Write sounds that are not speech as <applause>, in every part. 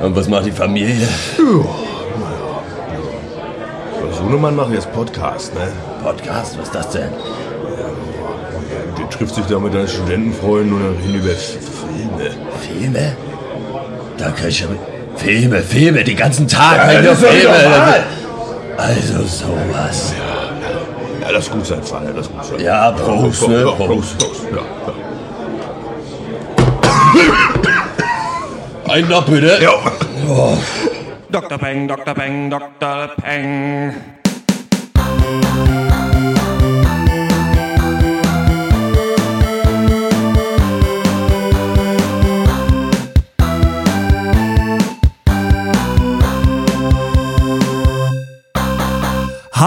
Und was macht die Familie? Sohnemann macht jetzt Podcast, ne? Podcast, was ist das denn? Der trifft sich da mit seinen Studentenfreunden und dann reden über Filme. Filme? Da kann ich ja... Filme, Filme, den ganzen Tag. Ja, Ja, das ist Filme. Also sowas. Ja, lass gut sein, Vater, lass gut sein. Ja, Prost, ne? Ja, Prost. Prost, Prost. Ja, ja. Ein noch bitte. Ja. Dr. Peng, Dr. Peng, Dr. Peng.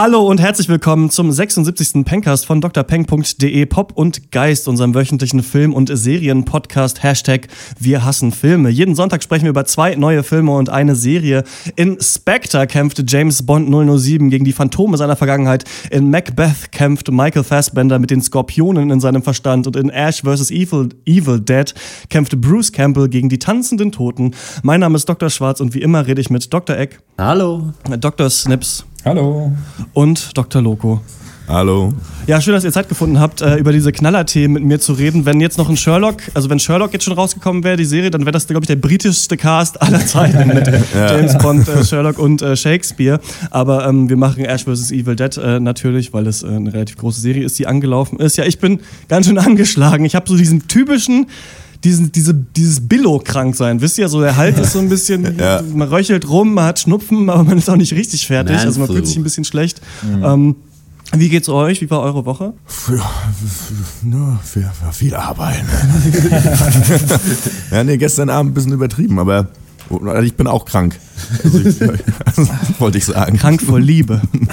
Hallo und herzlich willkommen zum 76. Pencast von drpeng.de Pop und Geist, unserem wöchentlichen Film- und Serien-Podcast Hashtag Wir hassen Filme. Jeden Sonntag sprechen wir über zwei neue Filme und eine Serie. In Spectre kämpft James Bond 007 gegen die Phantome seiner Vergangenheit. In Macbeth kämpft Michael Fassbender mit den Skorpionen in seinem Verstand und in Ash vs. Evil, Evil Dead kämpft Bruce Campbell gegen die tanzenden Toten. Mein Name ist Dr. Schwarz und wie immer rede ich mit Dr. Eck, Hallo. Dr. Snips Hallo. und Dr. Loco. Hallo. Ja, schön, dass ihr Zeit gefunden habt, äh, über diese Knallerthemen mit mir zu reden. Wenn jetzt noch ein Sherlock, also wenn Sherlock jetzt schon rausgekommen wäre, die Serie, dann wäre das, glaube ich, der britischste Cast aller Zeiten mit <laughs> James Bond, äh, Sherlock und äh, Shakespeare. Aber ähm, wir machen Ash vs. Evil Dead äh, natürlich, weil es äh, eine relativ große Serie ist, die angelaufen ist. Ja, ich bin ganz schön angeschlagen. Ich habe so diesen typischen diesen, diese, dieses Billo-Kranksein, wisst ihr, so der Hals ist so ein bisschen, Ja. man röchelt rum, man hat Schnupfen, aber man ist auch nicht richtig fertig, Man also man fühlt sich ein bisschen schlecht. Ähm, wie geht's euch? Wie war eure Woche? Ja, für, für viel Arbeit. <laughs> <laughs> ja, nee, gestern Abend ein bisschen übertrieben, aber ich bin auch krank. Also ich, <laughs> also, wollte ich sagen. Krank vor Liebe. <laughs>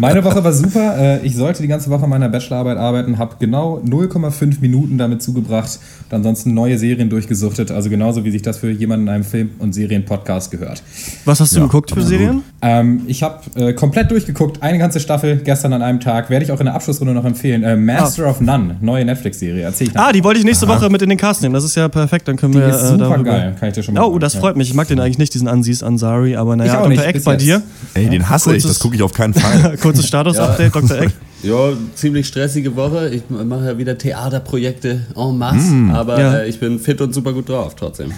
Meine Woche war super. Äh, Ich sollte die ganze Woche an meiner Bachelorarbeit arbeiten, habe genau 0,5 Minuten damit zugebracht und ansonsten neue Serien durchgesuchtet. Also genauso wie sich das für jemanden in einem Film- und Serien-Podcast gehört. Was hast du geguckt für Serien? Ähm, ich habe äh, komplett durchgeguckt, eine ganze Staffel gestern an einem Tag. Werde ich auch in der Abschlussrunde noch empfehlen. Äh, Master of None, neue Netflix-Serie. Erzähl ich Ah, die wollte ich nächste Woche mit in den Cast nehmen. Das ist ja perfekt. Dann können Die wir ist äh, geil, kann ich dir schon mal Oh, sagen, das ja. freut mich. Ich mag den eigentlich nicht, diesen Ansis Ansari, aber naja, Ich Dr. Eck bei jetzt. dir. Ey, den hasse ich, Kurzes- das gucke ich auf keinen Fall. <laughs> Kurzes Status-Update, Dr. Eck. <laughs> Ja, ziemlich stressige Woche. Ich mache ja wieder Theaterprojekte en masse, aber Ja. äh, ich bin fit und super gut drauf trotzdem.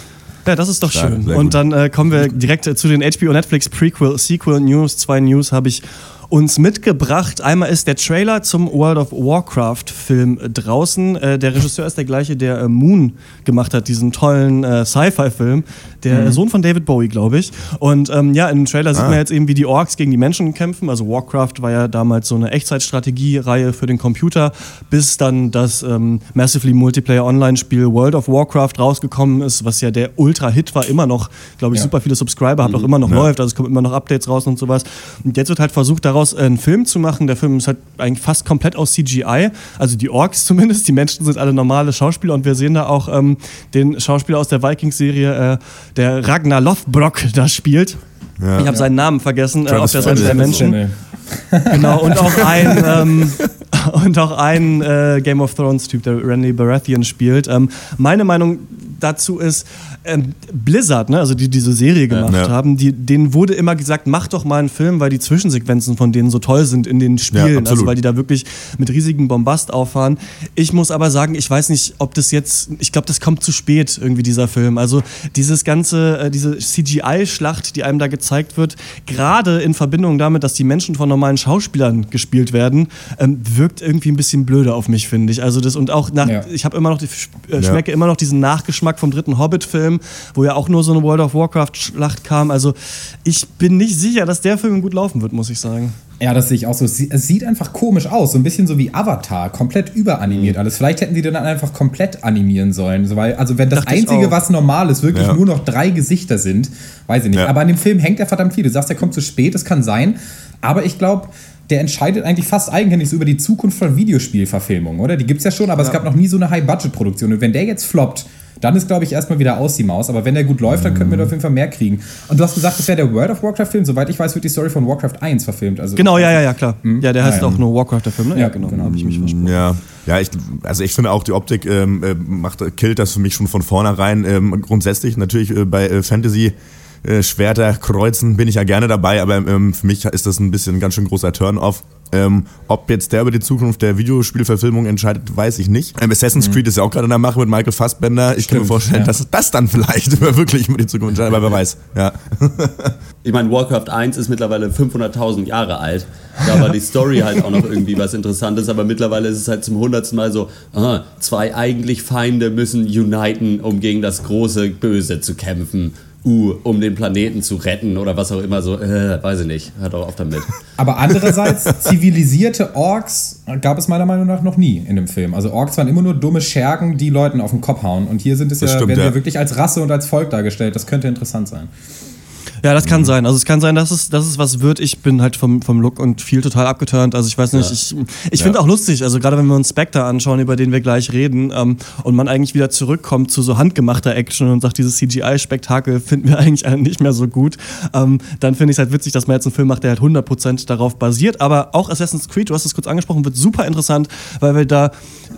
Ja, das ist doch Stark, schön. Und gut. dann äh, kommen wir direkt äh, zu den HBO Netflix Prequel, Sequel News. Zwei News habe ich uns mitgebracht. Einmal ist der Trailer zum World of Warcraft Film draußen. Äh, der Regisseur ist der gleiche, der äh, Moon gemacht hat, diesen tollen äh, Sci-Fi-Film. Der Mhm. äh, Sohn von David Bowie, glaube ich. Und ähm, ja, im Trailer sieht Ah. man jetzt eben, wie die Orks gegen die Menschen kämpfen. Also Warcraft war ja damals so eine Echtzeitstrategie-Reihe für den Computer, bis dann das ähm, Massively Multiplayer Online-Spiel World of Warcraft rausgekommen ist, was ja der Ultra-Hit war, immer noch, glaube ich, Ja. super viele Subscriber, hat auch immer noch läuft, also es kommen immer noch Updates raus und sowas. Und jetzt wird halt versucht, daraus einen Film zu machen. Der Film ist halt eigentlich fast komplett aus CGI, also die Orks <laughs> zumindest, die Menschen sind alle normale Schauspieler und wir sehen da auch ähm, den Schauspieler aus der Vikings-Serie, äh, der Ragnar Lothbrok da spielt. Ja. Ich habe seinen Namen vergessen, äh, auf der Seite der. Menschen. Nee. <laughs> Genau, und auch <laughs> ein, ähm, und auch ein äh, Game of Thrones-Typ, der Randy Baratheon spielt. Ähm, meine Meinung dazu ist, ähm, Blizzard, ne, also die diese Serie gemacht Ja. haben, die, denen wurde immer gesagt, mach doch mal einen Film, weil die Zwischensequenzen von denen so toll sind in den Spielen, Ja, also weil die da wirklich mit riesigem Bombast auffahren. Ich muss aber sagen, ich weiß nicht, ob das jetzt, ich glaube, das kommt zu spät irgendwie dieser Film. Also dieses ganze, äh, diese CGI-Schlacht, die einem da gezeigt wird, gerade in Verbindung damit, dass die Menschen von normalen Schauspielern gespielt werden, ähm, wirkt irgendwie ein bisschen blöde auf mich, finde ich. Also das und auch nach, Ja. ich habe immer noch, die, äh, schmecke immer noch diesen Nachgeschmack vom dritten Hobbit-Film, wo ja auch nur so eine World of Warcraft-Schlacht kam. Also ich bin nicht sicher, dass der Film gut laufen wird, muss ich sagen. Ja, das sehe ich auch so. Es sie- es sieht einfach komisch aus, so ein bisschen so wie Avatar, komplett Mhm. überanimiert alles. Vielleicht hätten die den dann einfach komplett animieren sollen, so, weil also wenn das Dachte ich einzige, was normal ist, wirklich Ja. nur noch drei Gesichter sind, weiß ich nicht. Ja. Aber an dem Film hängt er verdammt viel. Du sagst, er kommt zu spät, das kann sein, aber ich glaube, der entscheidet eigentlich fast eigenhändig so über die Zukunft von Videospielverfilmungen, oder? Die gibt's ja schon, aber es gab noch nie so eine High-Budget-Produktion. Und wenn der jetzt floppt, dann ist, glaube ich, erstmal wieder aus die Maus. Aber wenn der gut läuft, dann könnten wir da auf jeden Fall mehr kriegen. Und du hast gesagt, das wäre der World of Warcraft-Film. Soweit ich weiß, wird die Story von Warcraft 1 verfilmt. Also Genau, ja, ja, ja, klar. Ja, der heißt Ja, auch nur Warcraft, der Film, ne? Ja, genau. Habe ich mich versprochen. Ja, ja, ich, also ich finde auch die Optik ähm, äh, macht, killt das für mich schon von vornherein. Ähm, grundsätzlich natürlich äh, bei äh, Fantasy äh, Schwerter kreuzen bin ich ja gerne dabei, aber ähm, für mich ist das ein bisschen ein ganz schön großer Turn-off. Ähm, ob jetzt der über die Zukunft der Videospielverfilmung entscheidet, weiß ich nicht. Ähm, Assassin's Creed ist ja auch gerade in der Mache mit Michael Fassbender. Ich kann mir Stimmt, vorstellen, ja. dass das dann vielleicht <laughs> über wirklich über die Zukunft entscheidet, aber wer weiß. Ja. <laughs> Ich meine, Warcraft 1 ist mittlerweile 500.000 Jahre alt. Da war die Story halt auch noch irgendwie was Interessantes, aber mittlerweile ist es halt zum hundertsten Mal so, ah, zwei eigentlich Feinde müssen uniten, um gegen das große Böse zu kämpfen. Uh, um den Planeten zu retten oder was auch immer so. Äh, weiß ich nicht. Hört doch auf damit. <laughs> Aber andererseits, zivilisierte Orks gab es meiner Meinung nach noch nie in dem Film. Also Orks waren immer nur dumme Schergen, die Leuten auf den Kopf hauen. Und hier sind es Das ja, stimmt, werden ja. ja wirklich als Rasse und als Volk dargestellt. Das könnte interessant sein. Ja, das kann sein. Also es kann sein, dass es, dass es was wird. Ich bin halt vom, vom Look und viel total abgeturnt. Also ich weiß nicht, ich, ich finde auch lustig, also gerade wenn wir uns Spectre anschauen, über den wir gleich reden, ähm, und man eigentlich wieder zurückkommt zu so handgemachter Action und sagt, dieses CGI-Spektakel finden wir <laughs> eigentlich nicht mehr so gut, ähm, dann finde ich es halt witzig, dass man jetzt einen Film macht, der halt 100% darauf basiert. Aber auch Assassin's Creed, du hast es kurz angesprochen, wird super interessant, weil wir da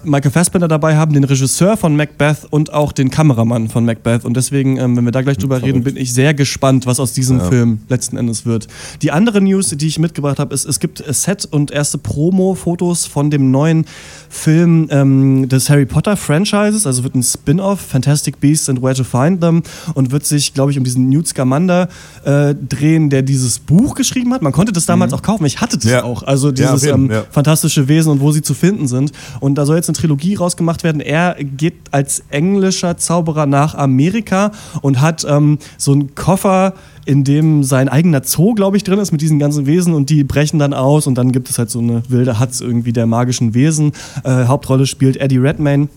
Michael Fassbender dabei haben, den Regisseur von Macbeth und auch den Kameramann von Macbeth. Und deswegen, ähm, wenn wir da gleich drüber reden, bin ich sehr gespannt, was aus diesem Film letzten Endes wird. Die andere News, die ich mitgebracht habe, ist, es gibt Set und erste Promo-Fotos von dem neuen Film ähm, des Harry Potter Franchises. Also wird ein Spin-off, Fantastic Beasts and Where to Find Them, und wird sich, glaube ich, um diesen Newt Scamander äh, drehen, der dieses Buch geschrieben hat. Man konnte das damals auch kaufen. Ich hatte das Ja. auch. Also Ja, dieses ähm, ja. fantastische Wesen und wo sie zu finden sind. Und da soll jetzt eine Trilogie rausgemacht werden. Er geht als englischer Zauberer nach Amerika und hat ähm, so einen Koffer, in dem sein eigener Zoo, glaube ich, drin ist mit diesen ganzen Wesen und die brechen dann aus und dann gibt es halt so eine wilde Hatz irgendwie der magischen Wesen. Äh, Hauptrolle spielt Eddie Redmayne.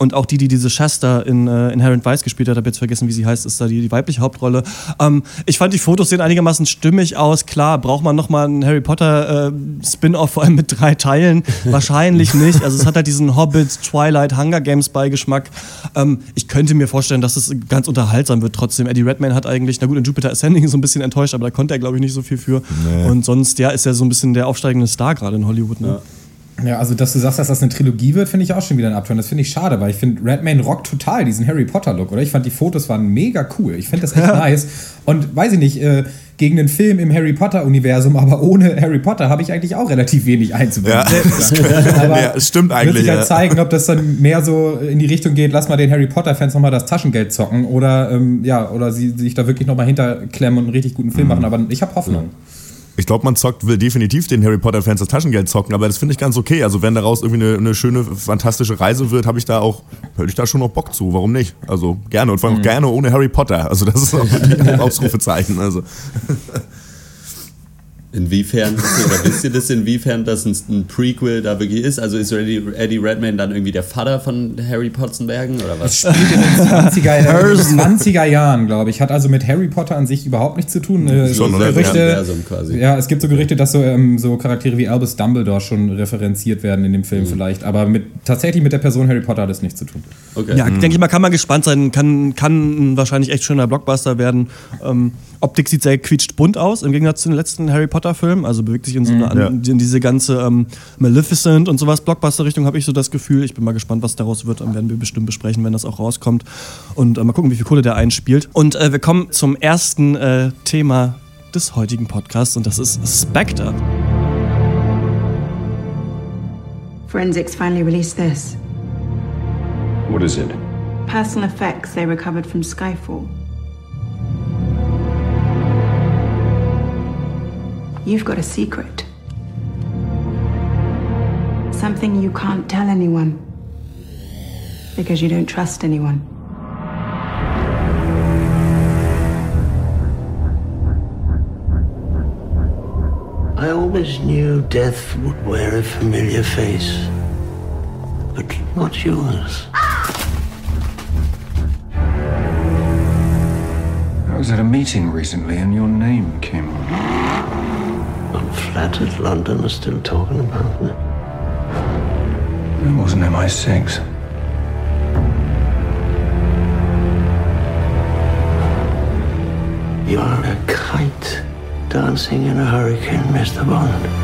Und auch die, die diese Shasta in äh, Inherent Vice gespielt hat, habe jetzt vergessen, wie sie heißt, ist da die, die weibliche Hauptrolle. Ähm, ich fand die Fotos sehen einigermaßen stimmig aus. Klar, braucht man nochmal einen Harry Potter äh, Spin-off, vor allem mit drei Teilen? <laughs> Wahrscheinlich nicht. Also es hat halt diesen Hobbit, Twilight, Hunger Games Beigeschmack. Ähm, ich könnte mir vorstellen, dass es ganz unterhaltsam wird trotzdem. Eddie Redmayne hat eigentlich, na gut, in Jupiter Ascending so ein bisschen enttäuscht, aber da konnte er, glaube ich, nicht so viel für. Und sonst, ja, ist er so ein bisschen der aufsteigende Star gerade in Hollywood. Ne? Ja, also dass du sagst, dass das eine Trilogie wird, finde ich auch schon wieder ein Abturn. Das finde ich schade, weil ich finde, Redmayne rockt total diesen Harry Potter-Look, oder? Ich fand die Fotos waren mega cool. Ich finde das echt <laughs> nice. Und weiß ich nicht, äh, gegen einen Film im Harry Potter-Universum, aber ohne Harry Potter habe ich eigentlich auch relativ wenig einzubringen. <laughs> Ja. aber Ja, es stimmt Wird eigentlich, sich halt ja. zeigen, ob das dann mehr so in die Richtung geht, lass mal den Harry Potter-Fans nochmal das Taschengeld zocken oder ähm, ja, oder sie sich da wirklich nochmal hinterklemmen und einen richtig guten Mhm. Film machen. Aber ich habe Hoffnung. Ich glaube, man zockt, will definitiv den Harry Potter-Fans das Taschengeld zocken, aber das finde ich ganz okay. Also wenn daraus irgendwie eine, eine schöne, fantastische Reise wird, habe ich da auch, hätte ich da schon noch Bock zu. Warum nicht? Also gerne und vor allem auch gerne ohne Harry Potter. Also das ist auch ein <laughs> Ausrufezeichen. Also <laughs> Inwiefern, oder wisst ihr das, inwiefern das ein, ein Prequel da wirklich ist? Also ist Eddie, Eddie Redmayne dann irgendwie der Vater von Harry Potzenbergen oder was? Spielt in den 20er, äh, 20er Jahren, glaube ich. Hat also mit Harry Potter an sich überhaupt nichts zu tun. Äh, Schon, so? Gerüchte, ja, es gibt so Gerüchte, dass so, ähm, so Charaktere wie Albus Dumbledore schon referenziert werden in dem Film vielleicht. Aber mit, tatsächlich mit der Person Harry Potter hat es nichts zu tun. Okay. Ja, denke ich mal, kann man gespannt sein. Kann, kann ein wahrscheinlich echt schöner Blockbuster werden. Ähm, Optik sieht sehr quietscht bunt aus, im Gegensatz zu den letzten Harry Potter-Filmen. Also bewegt sich in so eine, Ja. in diese ganze ähm, Maleficent und sowas Blockbuster-Richtung, habe ich so das Gefühl. Ich bin mal gespannt, was daraus wird. Dann werden wir bestimmt besprechen, wenn das auch rauskommt. Und äh, mal gucken, wie viel Kohle der einspielt. Und äh, wir kommen zum ersten äh, Thema des heutigen Podcasts und das ist Spectre. Forensics finally released this. What is it? Personal effects they recovered from Skyfall. You've got a secret. Something you can't tell anyone. Because you don't trust anyone. I always knew death would wear a familiar face. But not yours. I was at a meeting recently and your name came up. I'm flattered London is still talking about me. It wasn't MI6. You are a kite dancing in a hurricane, Mr. Bond.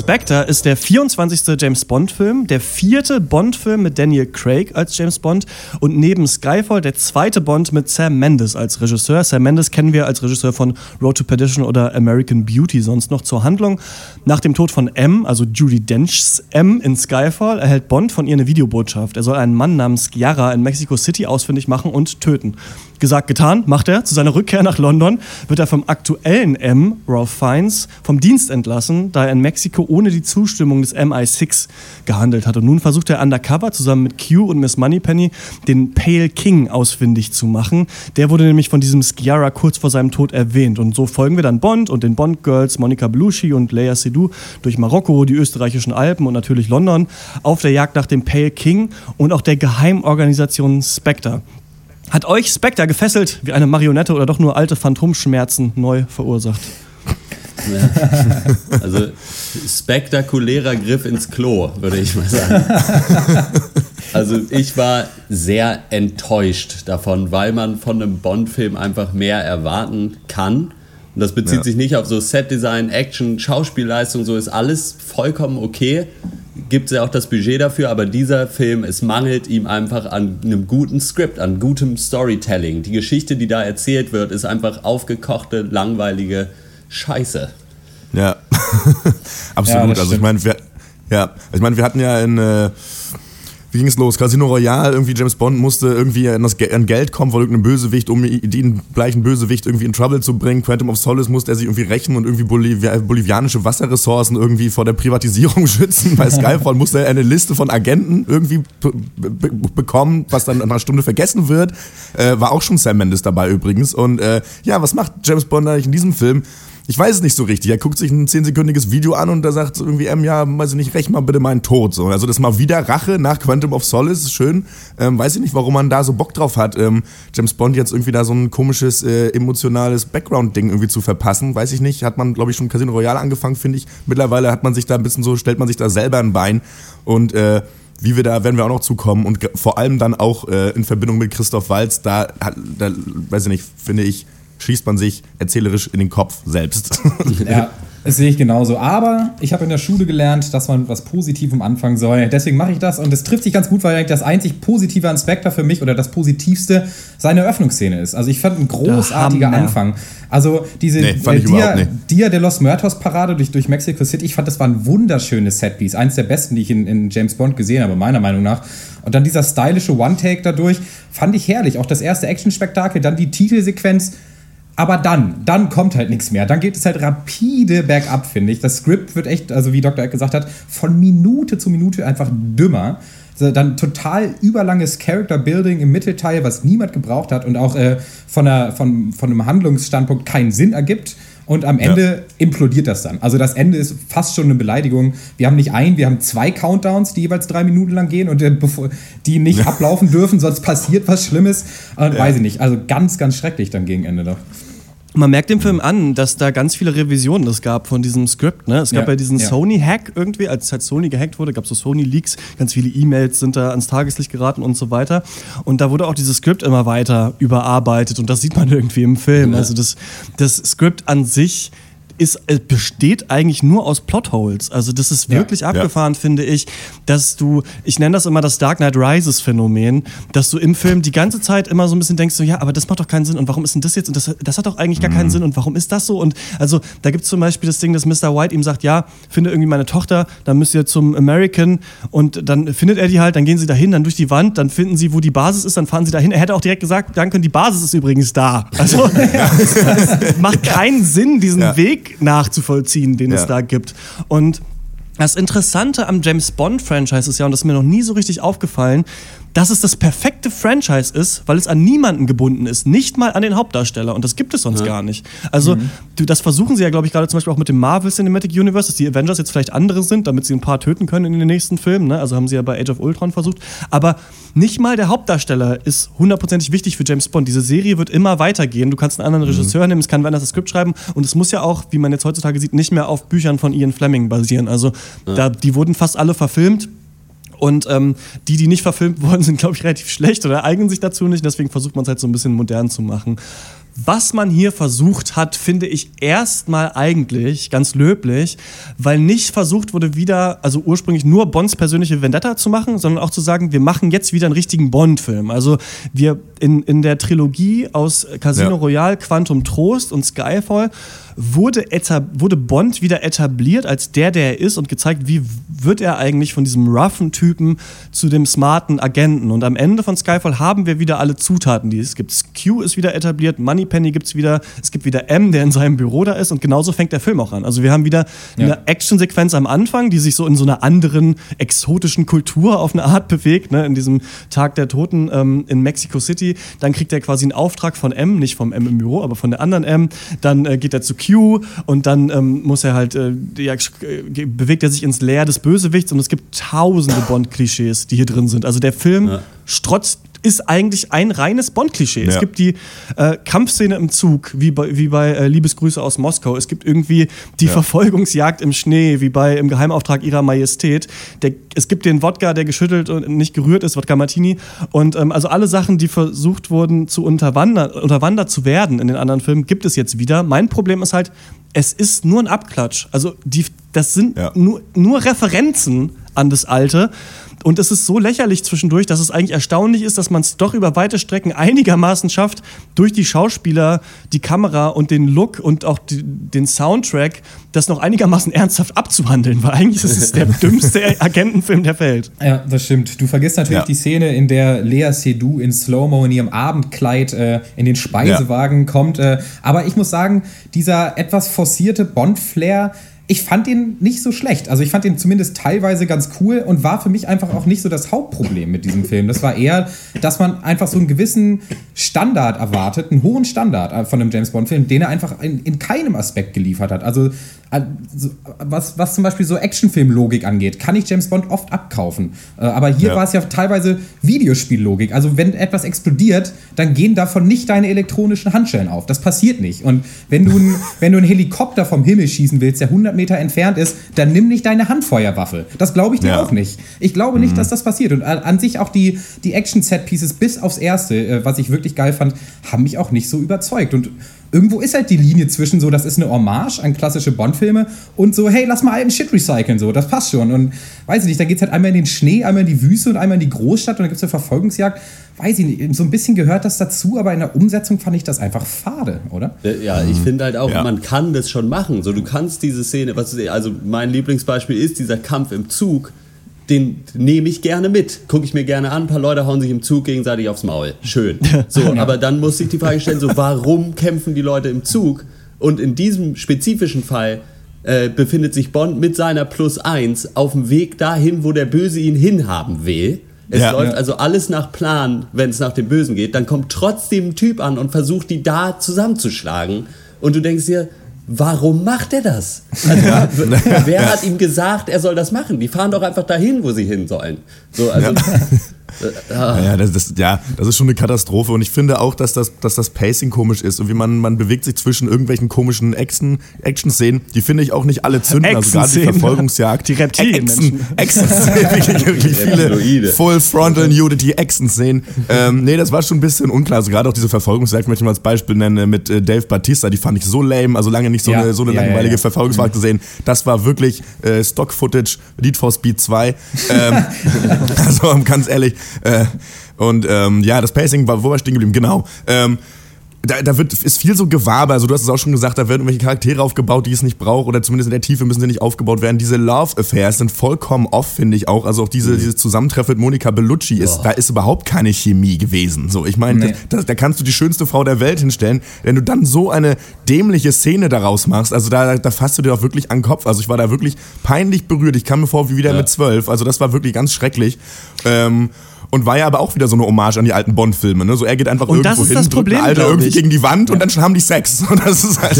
Spectre ist der 24. James Bond-Film, der vierte Bond-Film mit Daniel Craig als James Bond und neben Skyfall der zweite Bond mit Sam Mendes als Regisseur. Sam Mendes kennen wir als Regisseur von Road to Perdition oder American Beauty sonst noch zur Handlung. Nach dem Tod von M, also Judy Denchs M in Skyfall, erhält Bond von ihr eine Videobotschaft. Er soll einen Mann namens Chiara in Mexico City ausfindig machen und töten. Gesagt, getan, macht er. Zu seiner Rückkehr nach London wird er vom aktuellen M, Ralph Fiennes, vom Dienst entlassen, da er in Mexiko ohne die Zustimmung des MI6 gehandelt hat. Und nun versucht er undercover zusammen mit Q und Miss Moneypenny den Pale King ausfindig zu machen. Der wurde nämlich von diesem Sciarra kurz vor seinem Tod erwähnt. Und so folgen wir dann Bond und den Bond Girls Monica Belushi und Leia Seydoux durch Marokko, die österreichischen Alpen und natürlich London auf der Jagd nach dem Pale King und auch der Geheimorganisation Spectre. Hat euch Spectre gefesselt wie eine Marionette oder doch nur alte Phantomschmerzen neu verursacht? Ja. Also spektakulärer Griff ins Klo, würde ich mal sagen. Also ich war sehr enttäuscht davon, weil man von einem Bond-Film einfach mehr erwarten kann. Und das bezieht Ja. sich nicht auf so Setdesign, Action, Schauspielleistung, so ist alles vollkommen okay. Gibt es ja auch das Budget dafür, aber dieser Film, es mangelt ihm einfach an einem guten Skript, an gutem Storytelling. Die Geschichte, die da erzählt wird, ist einfach aufgekochte, langweilige Scheiße. Ja, <laughs> Ja, absolut. das also ich meine, wir, ja, ich meine, wir hatten ja in, äh, wie ging es los? Casino Royale, irgendwie James Bond musste irgendwie an, das an Geld kommen von irgendeinem Bösewicht, um den gleichen Bösewicht irgendwie in Trouble zu bringen. Quantum of Solace musste er sich irgendwie rächen und irgendwie Bolivia bolivianische Wasserressourcen irgendwie vor der Privatisierung <laughs> schützen. Bei Skyfall musste er eine Liste von Agenten irgendwie be be bekommen, was dann nach einer Stunde vergessen wird. Äh, war auch schon Sam Mendes dabei übrigens. Und äh, ja, was macht James Bond eigentlich in diesem Film? Ich weiß es nicht so richtig. Er guckt sich ein zehnsekündiges Video an und da sagt so irgendwie, ähm, ja, weiß ich nicht, räch mal bitte meinen Tod. So. Also das mal wieder Rache nach Quantum of Solace, schön. Ähm, weiß ich nicht, warum man da so Bock drauf hat, ähm, James Bond jetzt irgendwie da so ein komisches, äh, emotionales Background-Ding irgendwie zu verpassen. Weiß ich nicht. Hat man, glaube ich, schon Casino Royale angefangen, finde ich. Mittlerweile hat man sich da ein bisschen so, stellt man sich da selber ein Bein. Und äh, wie wir da, werden wir auch noch zukommen und vor allem dann auch äh, in Verbindung mit Christoph Walz, da, da, weiß ich nicht, finde ich, schießt man sich erzählerisch in den Kopf selbst. <laughs> Ja, das sehe ich genauso. Aber ich habe in der Schule gelernt, dass man was Positivem anfangen soll. Deswegen mache ich das und es trifft sich ganz gut, weil eigentlich das einzig positive an Spectre für mich oder das positivste seine Eröffnungsszene ist. Also ich fand ein großartiger. Anfang. Also diese Nee, ich Dia. Dia de los Muertos Parade durch, durch Mexico City, ich fand, das war ein wunderschönes Setpiece. Eins der besten, die ich in, in James Bond gesehen habe, meiner Meinung nach. Und dann dieser stylische One-Take dadurch, fand ich herrlich. Auch das erste Action-Spektakel, dann die Titelsequenz. Aber dann, dann kommt halt nichts mehr. Dann geht es halt rapide bergab, finde ich. Das Skript wird echt, also wie Dr. Eck gesagt hat, von Minute zu Minute einfach dümmer. Dann total überlanges Character-Building im Mittelteil, was niemand gebraucht hat und auch äh, von, einer, von, von einem Handlungsstandpunkt keinen Sinn ergibt. Und am Ende implodiert das dann. Also das Ende ist fast schon eine Beleidigung. Wir haben nicht ein, wir haben zwei Countdowns, die jeweils drei Minuten lang gehen und äh, die nicht ablaufen dürfen, sonst passiert was Schlimmes. Und weiß ich nicht. Also ganz, ganz schrecklich dann gegen Ende doch. Man merkt dem Film an, dass da ganz viele Revisionen es gab von diesem Skript. Ne? Es gab ja, Ja, diesen ja. Sony-Hack irgendwie, als halt Sony gehackt wurde, gab es so Sony-Leaks, ganz viele E-Mails sind da ans Tageslicht geraten und so weiter. Und da wurde auch dieses Skript immer weiter überarbeitet und das sieht man <laughs> irgendwie im Film. Also das, das Skript an sich ist, äh, besteht eigentlich nur aus Plotholes. Also das ist Ja, wirklich ja. abgefahren, finde ich, dass du, ich nenne das immer das Dark Knight Rises Phänomen, dass du im Film die ganze Zeit immer so ein bisschen denkst, so, ja, aber das macht doch keinen Sinn und warum ist denn das jetzt und das, das hat doch eigentlich gar keinen Sinn und warum ist das so und also da gibt es zum Beispiel das Ding, dass Mr. White ihm sagt, ja, finde irgendwie meine Tochter, dann müsst ihr zum American und dann findet er die halt, dann gehen sie dahin, dann durch die Wand, dann finden sie, wo die Basis ist, dann fahren sie dahin. Er hätte auch direkt gesagt, danke, die Basis ist übrigens da. Also <laughs> das macht keinen Sinn, diesen Ja. Weg nachzuvollziehen, den es Ja. da gibt. Und das Interessante am James Bond-Franchise ist ja, und das ist mir noch nie so richtig aufgefallen, dass es das perfekte Franchise ist, weil es an niemanden gebunden ist, nicht mal an den Hauptdarsteller. Und das gibt es sonst gar nicht. Also, du, das versuchen sie ja, glaube ich, gerade zum Beispiel auch mit dem Marvel Cinematic Universe, dass die Avengers jetzt vielleicht andere sind, damit sie ein paar töten können in den nächsten Filmen. Ne? Also haben sie ja bei Age of Ultron versucht. Aber nicht mal der Hauptdarsteller ist hundertprozentig wichtig für James Bond. Diese Serie wird immer weitergehen. Du kannst einen anderen Regisseur nehmen, es kann wer anders das Skript schreiben. Und es muss ja auch, wie man jetzt heutzutage sieht, nicht mehr auf Büchern von Ian Fleming basieren. Also da, die wurden fast alle verfilmt. Und ähm, die, die nicht verfilmt <laughs> wurden, sind, glaube ich, relativ schlecht oder eignen sich dazu nicht. Deswegen versucht man es halt so ein bisschen modern zu machen. Was man hier versucht hat, finde ich erstmal eigentlich ganz löblich, weil nicht versucht wurde, wieder, also ursprünglich nur Bonds persönliche Vendetta zu machen, sondern auch zu sagen, wir machen jetzt wieder einen richtigen Bond-Film. Also wir in, in der Trilogie aus Casino Ja. Royale, Quantum Trost und Skyfall wurde, etab wurde Bond wieder etabliert als der, der er ist und gezeigt, wie wird er eigentlich von diesem roughen Typen zu dem smarten Agenten. Und am Ende von Skyfall haben wir wieder alle Zutaten, die es gibt. Q ist wieder etabliert, Moneypenny gibt es wieder, es gibt wieder M, der in seinem Büro da ist und genauso fängt der Film auch an. Also wir haben wieder Ja. eine Actionsequenz am Anfang, die sich so in so einer anderen exotischen Kultur auf eine Art bewegt, ne? in diesem Tag der Toten ähm, in Mexico City. Dann kriegt er quasi einen Auftrag von M, nicht vom M im Büro, aber von der anderen M. Dann äh, geht er zu Q und dann ähm, muss er halt, äh, ja, äh, bewegt er sich ins Leer des Bösewichts und es gibt tausende Bond-Klischees, die hier drin sind. Also der Film Ja. strotzt ist eigentlich ein reines Bond-Klischee. Es Ja. gibt die äh, Kampfszene im Zug, wie bei, wie bei äh, Liebesgrüße aus Moskau. Es gibt irgendwie die Verfolgungsjagd im Schnee, wie bei Im Geheimauftrag ihrer Majestät. Der, es gibt den Wodka, der geschüttelt und nicht gerührt ist, Wodka Martini. Und ähm, also alle Sachen, die versucht wurden zu unterwandern, unterwandert zu werden in den anderen Filmen, gibt es jetzt wieder. Mein Problem ist halt, es ist nur ein Abklatsch. Also die, das sind Ja. nur, nur Referenzen an das Alte. Und es ist so lächerlich zwischendurch, dass es eigentlich erstaunlich ist, dass man es doch über weite Strecken einigermaßen schafft, durch die Schauspieler, die Kamera und den Look und auch die, den Soundtrack, das noch einigermaßen ernsthaft abzuhandeln. Weil eigentlich ist es der <laughs> dümmste Agentenfilm der Welt. Ja, das stimmt. Du vergisst natürlich Ja. die Szene, in der Lea Seydoux in Slow-Mo in ihrem Abendkleid äh, in den Speisewagen kommt. Äh, aber ich muss sagen, dieser etwas forcierte Bond-Flair, ich fand ihn nicht so schlecht. Also ich fand ihn zumindest teilweise ganz cool und war für mich einfach auch nicht so das Hauptproblem mit diesem Film. Das war eher, dass man einfach so einen gewissen Standard erwartet, einen hohen Standard von einem James Bond-Film, den er einfach in, in keinem Aspekt geliefert hat. Also äh, was, was zum Beispiel so Actionfilm-Logik angeht, kann ich James Bond oft abkaufen. Äh, aber hier Ja. war es ja teilweise Videospiellogik. Also wenn etwas explodiert, dann gehen davon nicht deine elektronischen Handschellen auf. Das passiert nicht. Und wenn du, ein, wenn du einen Helikopter vom Himmel schießen willst, der 100 Meter entfernt ist, dann nimm nicht deine Handfeuerwaffe. Das glaube ich dir Ja. auch nicht. Ich glaube nicht, dass das passiert. Und an an sich auch die, die Action-Set-Pieces bis aufs Erste, äh, was ich wirklich geil fand, haben mich auch nicht so überzeugt. Und irgendwo ist halt die Linie zwischen so, das ist eine Hommage an klassische Bond-Filme und so, hey, lass mal alten Shit recyceln, so, das passt schon. Und weiß ich nicht, da geht's halt einmal in den Schnee, einmal in die Wüste und einmal in die Großstadt und dann gibt's eine Verfolgungsjagd. Weiß ich nicht, so ein bisschen gehört das dazu, aber in der Umsetzung fand ich das einfach fade, oder? Ja, ich finde halt auch, Ja. man kann das schon machen. So, du kannst diese Szene, was ist, also mein Lieblingsbeispiel ist dieser Kampf im Zug. Den nehme ich gerne mit, gucke ich mir gerne an. Ein paar Leute hauen sich im Zug gegenseitig aufs Maul. Schön. <laughs> So, aber dann muss sich die Frage stellen: So, warum kämpfen die Leute im Zug? Und in diesem spezifischen Fall äh, befindet sich Bond mit seiner Plus 1 auf dem Weg dahin, wo der Böse ihn hinhaben will. Es Ja. läuft Ja. also alles nach Plan, wenn es nach dem Bösen geht. Dann kommt trotzdem ein Typ an und versucht, die da zusammenzuschlagen. Und du denkst dir, warum macht er das? Also, w- <laughs> wer hat ihm gesagt, er soll das machen? Die fahren doch einfach dahin, wo sie hin sollen. So, also, Ja, das, das, ja, das ist schon eine Katastrophe und ich finde auch, dass das, dass das Pacing komisch ist und wie man, man bewegt sich zwischen irgendwelchen komischen Action- Action-Szenen, die finde ich auch nicht alle zünden, also gerade die. Verfolgungsjagd. <laughs> Die Reptilienmenschen. Action- Action-Szenen, <laughs> wirklich, wirklich viele. Full Frontal Nudity Action-Szenen. Ähm, nee, das war schon ein bisschen unklar, also gerade auch diese Verfolgungsjagd, möchte ich mal als Beispiel nennen, mit äh, Dave Batista, die fand ich so lame, also lange nicht so Ja. eine, so eine ja, langweilige ja. Verfolgungsjagd gesehen. Das war wirklich äh, Stock-Footage, Need for Speed 2. Ähm, <laughs> also ganz ehrlich. Äh, und ähm, ja, das Pacing war, wo war ich stehen geblieben? Genau. Ähm, da, da wird, ist viel so Gewaber, also du hast es auch schon gesagt, da werden irgendwelche Charaktere aufgebaut, die es nicht braucht, oder zumindest in der Tiefe müssen sie nicht aufgebaut werden. Diese Love-Affairs sind vollkommen off, finde ich auch. Also auch diese, dieses Zusammentreffen mit Monica Bellucci, ist, da ist überhaupt keine Chemie gewesen. So, ich meine, Nee. da, da kannst du die schönste Frau der Welt hinstellen, wenn du dann so eine dämliche Szene daraus machst, also da, da fasst du dir doch wirklich an den Kopf. Also ich war da wirklich peinlich berührt. Ich kam mir vor wie wieder mit zwölf. Also das war wirklich ganz schrecklich. Ähm, und war ja aber auch wieder so eine Hommage an die alten Bond-Filme. Ne? So er geht einfach Und das irgendwo ist hin, das drückt Problem, eine Alte glaub irgendwie gegen die Wand und dann schon haben die Sex. <laughs> Und das ist halt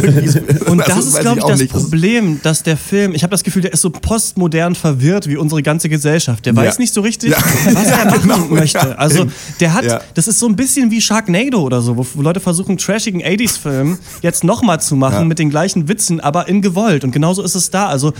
Und also das ist, glaube ich, das nicht. Problem, dass der Film, ich habe das Gefühl, der ist so postmodern verwirrt wie unsere ganze Gesellschaft. Der weiß nicht so richtig, Ja. was er <laughs> machen Genau, möchte. ja, also der hat, Ja. das ist so ein bisschen wie Sharknado oder so, wo, Leute versuchen, trashigen 80s-Film jetzt nochmal zu machen Ja. mit den gleichen Witzen, aber in gewollt. Und genauso ist es da. Also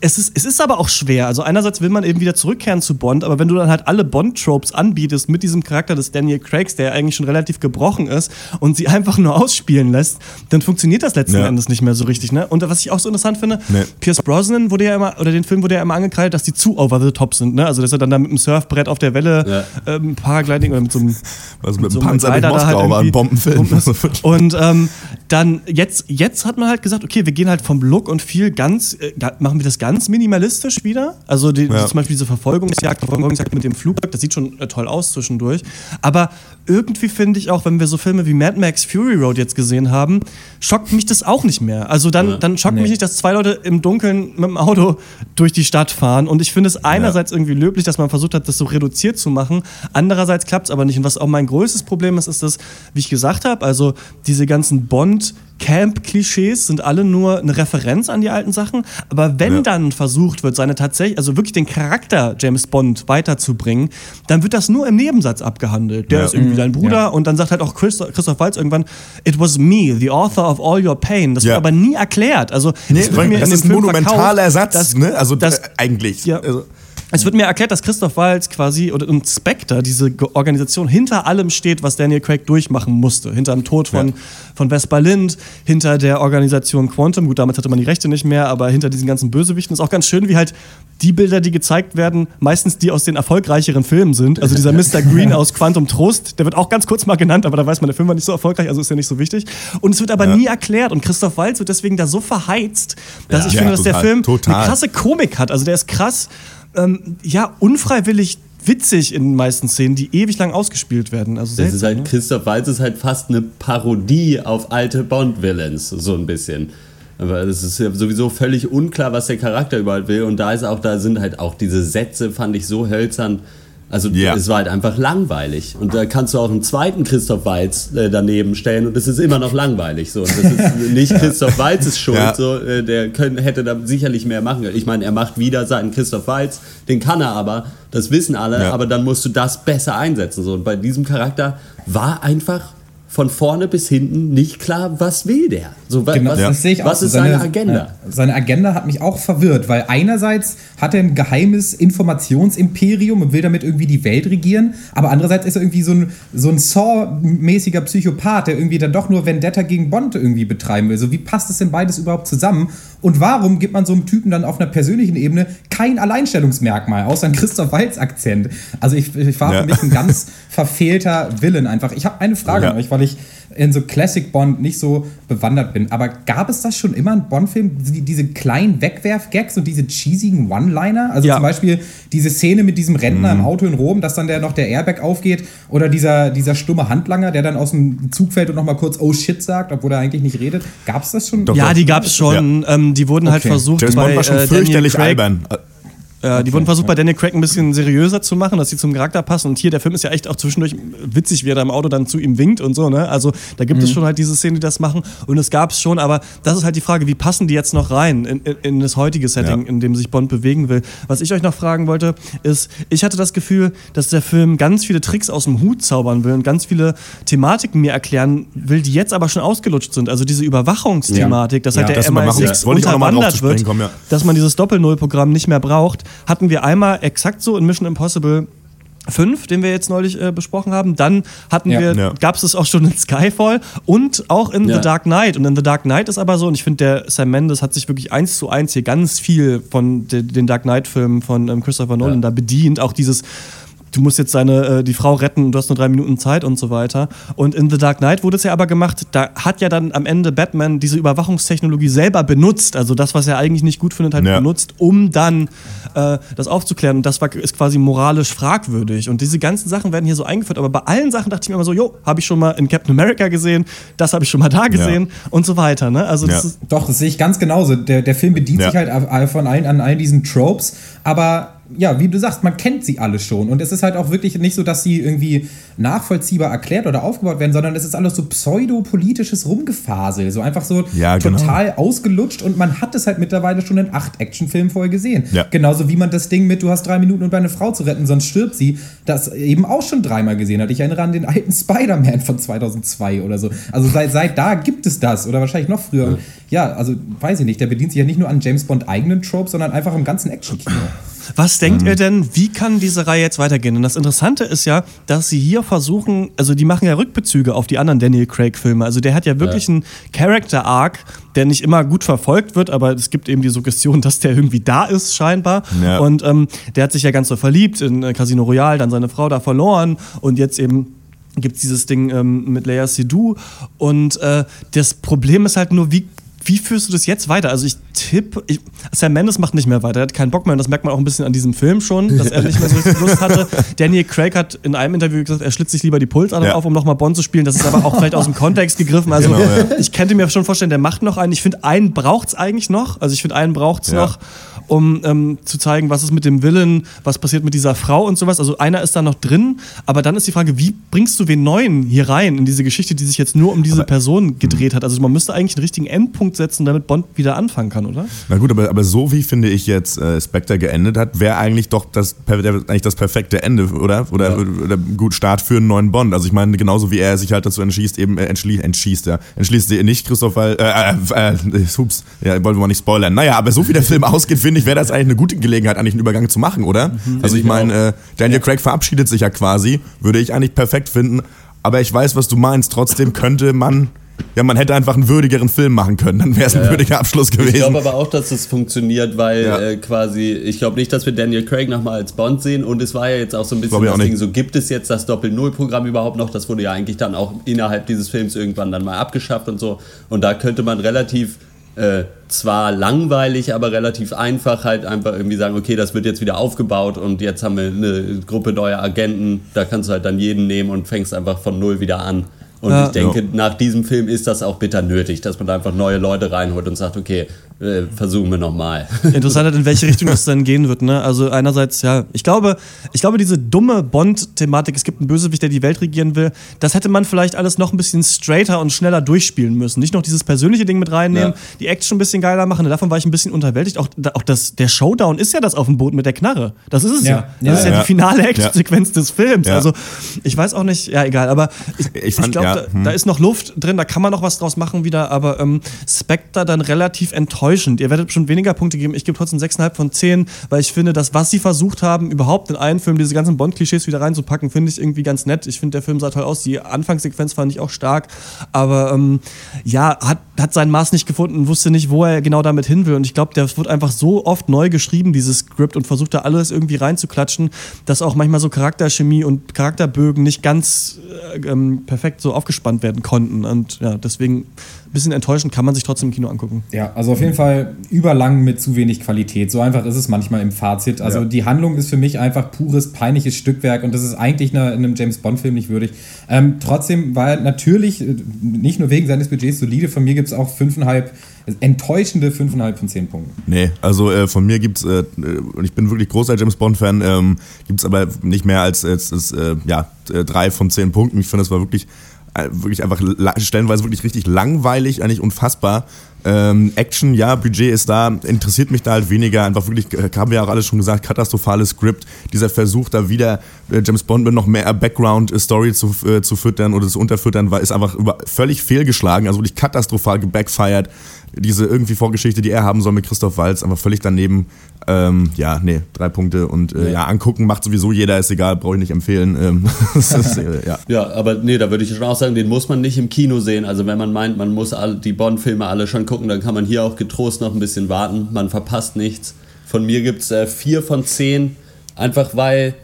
es ist, es ist aber auch schwer. Also einerseits will man eben wieder zurückkehren zu Bond, aber wenn du dann halt alle Bond-Tropes anbietest mit diesem Charakter des Daniel Craigs, der eigentlich schon relativ gebrochen ist und sie einfach nur ausspielen lässt, dann funktioniert das letzten Ja. Endes nicht mehr so richtig. Ne? Und was ich auch so interessant finde, Nee. Pierce Brosnan wurde ja immer, oder den Film wurde ja immer angekreidet, dass die zu over the top sind. Ne? Also dass er dann da mit dem Surfbrett auf der Welle ähm, Paragliding oder mit so einem <laughs> Also mit so einem Panzer Glider da halt Moskau war ein Bombenfilm. <laughs> Und ähm, dann jetzt, jetzt hat man halt gesagt, okay, wir gehen halt vom Look und viel ganz, äh, machen wir das ganz minimalistisch wieder. Also die, Ja. zum Beispiel diese Verfolgungsjagd, Verfolgungsjagd mit dem Flugzeug, das sieht schon äh, toll aus zwischendurch. Aber irgendwie finde ich auch, wenn wir so Filme wie Mad Max Fury Road jetzt gesehen haben, schockt mich das auch nicht mehr. Also dann, dann schockt mich nicht, dass zwei Leute im Dunkeln mit dem Auto durch die Stadt fahren. Und ich finde es einerseits irgendwie löblich, dass man versucht hat, das so reduziert zu machen. Andererseits klappt es aber nicht. Und was auch mein größtes Problem ist, ist das, wie ich gesagt habe, also diese ganzen Bond- Camp-Klischees sind alle nur eine Referenz an die alten Sachen. Aber wenn Ja. dann versucht wird, seine tatsächlich, also wirklich den Charakter James Bond weiterzubringen, dann wird das nur im Nebensatz abgehandelt. Der Ja. ist irgendwie dein Bruder Ja. und dann sagt halt auch Christoph, Christoph Waltz irgendwann, it was me, the author of all your pain. Das Ja. wird aber nie erklärt. Also Nee, das in ist ein monumentaler verkauft, Satz, dass- ne? Also dass- äh, eigentlich. Ja. Also, es wird mir erklärt, dass Christoph Waltz quasi oder und Spectre, diese Organisation, hinter allem steht, was Daniel Craig durchmachen musste. Hinter dem Tod von, Ja. von Vespa Lind, hinter der Organisation Quantum. Gut, damals hatte man die Rechte nicht mehr, aber hinter diesen ganzen Bösewichten ist auch ganz schön, wie halt die Bilder, die gezeigt werden, meistens die aus den erfolgreicheren Filmen sind. Also dieser Mr. Green <laughs> aus Quantum Trost, der wird auch ganz kurz mal genannt, aber da weiß man, der Film war nicht so erfolgreich, also ist ja nicht so wichtig. Und es wird aber Ja. nie erklärt und Christoph Waltz wird deswegen da so verheizt, dass Ja. ich finde, dass der total, Film total. eine krasse Komik hat. Also der ist krass, ähm, ja, unfreiwillig witzig in den meisten Szenen, die ewig lang ausgespielt werden. Also Das ist seltsam, halt, ne? Christoph Waltz ist halt fast eine Parodie auf alte Bond-Villains, so ein bisschen. Aber es ist ja sowieso völlig unklar, was der Charakter überhaupt will. Und da ist auch, da sind halt auch diese Sätze, fand ich so hölzern. Also Ja. es war halt einfach langweilig. Und da kannst du auch einen zweiten Christoph Waltz äh, daneben stellen und es ist immer noch langweilig. So. Und das ist <laughs> nicht Christoph Waltzes Schuld. Ja. So, äh, der können, hätte da sicherlich mehr machen können. Ich meine, er macht wieder seinen Christoph Waltz, den kann er aber, das wissen alle, Ja. aber dann musst du das besser einsetzen. So. Und bei diesem Charakter war einfach von vorne bis hinten nicht klar, was will der? So, wa- Genau, was, das sehe ich auch. was so. ist seine, Agenda? ja, seine Agenda hat mich auch verwirrt, weil einerseits hat er ein geheimes Informationsimperium und will damit irgendwie die Welt regieren, aber andererseits ist er irgendwie so ein, so ein Saw-mäßiger Psychopath, der irgendwie dann doch nur Vendetta gegen Bond irgendwie betreiben will. So, wie passt das denn beides überhaupt zusammen? Und warum gibt man so einem Typen dann auf einer persönlichen Ebene kein Alleinstellungsmerkmal, außer ein Christoph Waltz-Akzent? Also ich, ich war Ja. für mich ein ganz <laughs> verfehlter Villain einfach. Ich habe eine Frage Ja. an euch, weil ich in so Classic Bond nicht so bewandert bin. Aber gab es das schon immer in Bond-Filmen, die, diese kleinen Wegwerf-Gags und diese cheesigen One-Liner? Also Ja. zum Beispiel diese Szene mit diesem Rentner im Auto in Rom, dass dann der noch der Airbag aufgeht oder dieser, dieser stumme Handlanger, der dann aus dem Zug fällt und noch mal kurz Oh shit sagt, obwohl er eigentlich nicht redet. Gab es das schon? Doch, Ja, doch. die gab es schon. Ähm, die wurden halt Okay. versucht James bei Bond war schon äh, Daniel fürchterlich Craig, albern. Äh, die wurden versucht, bei Daniel Craig ein bisschen seriöser zu machen, dass sie zum Charakter passen. Und hier, der Film ist ja echt auch zwischendurch witzig, wie er da im Auto dann zu ihm winkt und so. Ne? Also da gibt es schon halt diese Szenen, die das machen. Und es gab es schon, aber das ist halt die Frage, wie passen die jetzt noch rein in, in, in das heutige Setting, Ja. in dem sich Bond bewegen will. Was ich euch noch fragen wollte, ist, ich hatte das Gefühl, dass der Film ganz viele Tricks aus dem Hut zaubern will und ganz viele Thematiken mir erklären will, die jetzt aber schon ausgelutscht sind. Also diese Überwachungsthematik, dass halt Ja, der das Überwachungs- MI6 wollte ich auch noch mal drauf unterwandert wird, kommen, ja. dass man dieses Doppel-Null-Programm nicht mehr braucht, hatten wir einmal exakt so in Mission Impossible 5, den wir jetzt neulich äh, besprochen haben. Dann hatten Ja. wir, Ja. gab es es auch schon in Skyfall und auch in Ja. The Dark Knight. Und in The Dark Knight ist aber so, und ich finde, der Sam Mendes hat sich wirklich eins zu eins hier ganz viel von de, den Dark Knight-Filmen von ähm, Christopher Nolan Ja. da bedient. Auch dieses du musst jetzt deine, äh, die Frau retten und du hast nur drei Minuten Zeit und so weiter. Und in The Dark Knight wurde es ja aber gemacht, da hat ja dann am Ende Batman diese Überwachungstechnologie selber benutzt, also das, was er eigentlich nicht gut findet, halt Ja. benutzt, um dann äh, das aufzuklären. Und das war, ist quasi moralisch fragwürdig. Und diese ganzen Sachen werden hier so eingeführt. Aber bei allen Sachen dachte ich mir immer so, jo, habe ich schon mal in Captain America gesehen, das habe ich schon mal da gesehen und so weiter. Ne? Also das Ja. ist Doch, das sehe ich ganz genauso. Der, der Film bedient Ja. sich halt von allen, an all diesen Tropes, aber ja, wie du sagst, man kennt sie alle schon. Und es ist halt auch wirklich nicht so, dass sie irgendwie nachvollziehbar erklärt oder aufgebaut werden, sondern es ist alles so pseudopolitisches Rumgefasel. So einfach so Ja, genau. total ausgelutscht und man hat es halt mittlerweile schon in acht Actionfilmen vorher gesehen. Ja. Genauso wie man das Ding mit, du hast drei Minuten, um deine Frau zu retten, sonst stirbt sie, das eben auch schon dreimal gesehen hat. Ich erinnere an den alten Spider-Man von 2002 oder so. Also seit, seit da gibt es das oder wahrscheinlich noch früher. Und ja, also weiß ich nicht, der bedient sich ja nicht nur an James Bond eigenen Tropes, sondern einfach im ganzen Actionkino. Was denkt ihr denn, wie kann diese Reihe jetzt weitergehen? Und das Interessante ist ja, dass sie hier versuchen, also die machen ja Rückbezüge auf die anderen Daniel Craig-Filme. Also der hat ja wirklich einen Character-Arc, der nicht immer gut verfolgt wird, aber es gibt eben die Suggestion, <laughs> dass der irgendwie da ist, scheinbar. Ja. Und ähm, der hat sich ja ganz so verliebt in äh, Casino Royale, dann seine Frau da verloren und jetzt eben gibt es dieses Ding ähm, mit Leia Seydoux. Und äh, das Problem ist halt nur, wie, wie führst du das jetzt weiter? Also ich tippe, ich, Sam Mendes macht nicht mehr weiter, er hat keinen Bock mehr und das merkt man auch ein bisschen an diesem Film schon, dass er <laughs> nicht mehr so richtig Lust hatte. Daniel Craig hat in einem Interview gesagt, er schlitzt sich lieber die Pulsadern Ja. auf, um nochmal Bond zu spielen. Das ist aber auch vielleicht aus dem Kontext gegriffen. Also Genau, ja. ich könnte mir schon vorstellen, der macht noch einen. Ich finde, einen braucht es eigentlich noch. Also ich finde, einen braucht es Ja. noch, um ähm, zu zeigen, was ist mit dem Willen, was passiert mit dieser Frau und sowas. Also einer ist da noch drin, aber dann ist die Frage, wie bringst du wen Neuen hier rein in diese Geschichte, die sich jetzt nur um diese Person gedreht hat? Also man müsste eigentlich einen richtigen Endpunkt setzen, damit Bond wieder anfangen kann, oder? Na gut, aber, aber so wie finde ich jetzt äh, Spectre geendet hat, wäre eigentlich doch das, eigentlich das perfekte Ende, oder? Oder, oder gut Start für einen neuen Bond. Also ich meine, genauso wie er sich halt dazu entschließt, eben äh, entschließt, entschließt, ja. Entschließt sie nicht, Christoph, weil, äh, äh, äh, hups, ja, wollen wir mal nicht spoilern. Naja, aber so wie der Film <laughs> ausgeht, finde ich, wäre das eigentlich eine gute Gelegenheit, eigentlich einen Übergang zu machen, oder? Also ich meine, äh, Daniel Craig verabschiedet sich ja quasi, würde ich eigentlich perfekt finden. Aber ich weiß, was du meinst. Trotzdem könnte man, ja, man hätte einfach einen würdigeren Film machen können. Dann wäre es ein würdiger Abschluss gewesen. Ich glaube aber auch, dass das funktioniert, weil Ja. äh, quasi, ich glaube nicht, dass wir Daniel Craig nochmal als Bond sehen und es war ja jetzt auch so ein bisschen das Ding, so gibt es jetzt das Doppel-Null-Programm überhaupt noch? Das wurde ja eigentlich dann auch innerhalb dieses Films irgendwann dann mal abgeschafft und so. Und da könnte man relativ, äh, zwar langweilig, aber relativ einfach halt einfach irgendwie sagen, okay, das wird jetzt wieder aufgebaut und jetzt haben wir eine Gruppe neuer Agenten, da kannst du halt dann jeden nehmen und fängst einfach von Null wieder an. Und Ja. ich denke, nach diesem Film ist das auch bitter nötig, dass man da einfach neue Leute reinholt und sagt, okay, äh, versuchen wir nochmal. <laughs> Interessant halt, in welche Richtung das dann gehen wird. Ne? Also einerseits, ja, ich glaube, ich glaube, diese dumme Bond-Thematik, es gibt einen Bösewicht, der die Welt regieren will, das hätte man vielleicht alles noch ein bisschen straighter und schneller durchspielen müssen. Nicht noch dieses persönliche Ding mit reinnehmen, Ja. die Action ein bisschen geiler machen. Davon war ich ein bisschen unterwältigt. Auch, auch das, der Showdown ist ja das auf dem Boot mit der Knarre. Das ist es ja. Ja. Das Ja, ist ja, ja. die finale Actionsequenz des Films. Ja. Also ich weiß auch nicht, ja egal, aber ich, Ich ich, glaube, ja, da, hm. da ist noch Luft drin, da kann man noch was draus machen wieder, aber ähm, Spectre dann relativ enttäuschend. Ihr werdet bestimmt weniger Punkte geben. Ich gebe trotzdem 6,5 von 10, weil ich finde, das, was sie versucht haben, überhaupt in einen Film diese ganzen Bond-Klischees wieder reinzupacken, finde ich irgendwie ganz nett. Ich finde, der Film sah toll aus. Die Anfangssequenz fand ich auch stark, aber ähm, ja, hat, hat sein Maß nicht gefunden, wusste nicht, wo er genau damit hin will. Und ich glaube, der wird einfach so oft neu geschrieben, dieses Skript, und versucht da alles irgendwie reinzuklatschen, dass auch manchmal so Charakterchemie und Charakterbögen nicht ganz äh, ähm, perfekt so aufgespannt werden konnten. Und ja, deswegen bisschen enttäuschend kann man sich trotzdem im Kino angucken. Ja, also auf jeden Fall überlang mit zu wenig Qualität. So einfach ist es manchmal im Fazit. Also Ja. die Handlung ist für mich einfach pures, peinliches Stückwerk und das ist eigentlich einer, einem James Bond-Film nicht würdig. Ähm, trotzdem war er natürlich, äh, nicht nur wegen seines Budgets solide, von mir gibt es auch fünfeinhalb, enttäuschende fünfeinhalb von zehn Punkten. Nee, also äh, von mir gibt's, äh, und ich bin wirklich großer James Bond-Fan, ähm, gibt's aber nicht mehr als, als, als äh, ja, äh, drei von zehn Punkten. Ich finde, das war wirklich, wirklich einfach stellenweise wirklich richtig langweilig, eigentlich unfassbar. Ähm, Action, ja, Budget ist da, interessiert mich da halt weniger. Einfach wirklich, äh, haben wir ja auch alles schon gesagt, katastrophales Skript. Dieser Versuch, da wieder äh, James Bond mit noch mehr Background-Story zu, äh, zu füttern oder zu unterfüttern, war, ist einfach über, völlig fehlgeschlagen, also wirklich katastrophal gebackfired. Diese irgendwie Vorgeschichte, die er haben soll mit Christoph Waltz, einfach völlig daneben. Ähm, ja, nee, drei Punkte und äh, ja. angucken macht sowieso jeder, ist egal, brauche ich nicht empfehlen. Ähm, <laughs> ist, äh, ja. Ja, aber nee, da würde ich schon auch sagen, den muss man nicht im Kino sehen. Also wenn man meint, man muss alle, die Bond-Filme alle schon gucken, dann kann man hier auch getrost noch ein bisschen warten. Man verpasst nichts. Von mir gibt es äh, vier von zehn, einfach weil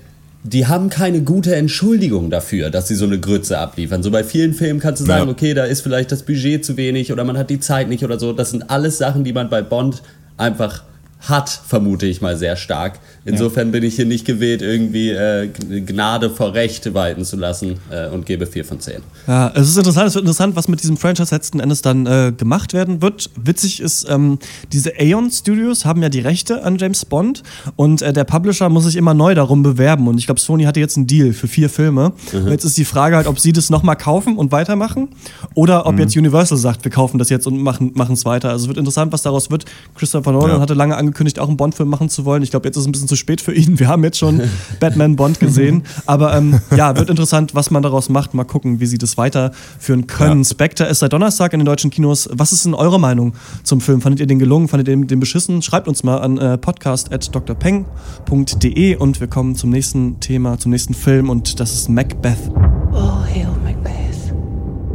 die haben keine gute Entschuldigung dafür, dass sie so eine Grütze abliefern. So bei vielen Filmen kannst du sagen, Ja. okay, da ist vielleicht das Budget zu wenig oder man hat die Zeit nicht oder so. Das sind alles Sachen, die man bei Bond einfach hat, vermute ich mal sehr stark. Insofern bin ich hier nicht gewählt, irgendwie äh, Gnade vor Recht walten zu lassen äh, und gebe 4 von 10. Ja, es ist interessant, es wird interessant, was mit diesem Franchise letzten Endes dann äh, gemacht werden wird. Witzig ist, ähm, diese Aeon Studios haben ja die Rechte an James Bond und äh, der Publisher muss sich immer neu darum bewerben. Und ich glaube, Sony hatte jetzt einen Deal für vier Filme. Mhm. Jetzt ist die Frage halt, ob sie das nochmal kaufen und weitermachen oder ob jetzt Universal sagt, wir kaufen das jetzt und machen es weiter. Also es wird interessant, was daraus wird. Christopher Nolan Ja. hatte lange angekündigt, auch einen Bond-Film machen zu wollen. Ich glaube, jetzt ist es ein bisschen zu spät für ihn. Wir haben jetzt schon <laughs> Batman Bond gesehen. Aber ähm, ja, wird interessant, was man daraus macht. Mal gucken, wie sie das weiterführen können. Ja. Spectre ist seit Donnerstag in den deutschen Kinos. Was ist denn eure Meinung zum Film? Fandet ihr den gelungen? Fandet ihr den, den beschissen? Schreibt uns mal an äh, podcast.drpeng.de und wir kommen zum nächsten Thema, zum nächsten Film und das ist Macbeth. All hail Macbeth.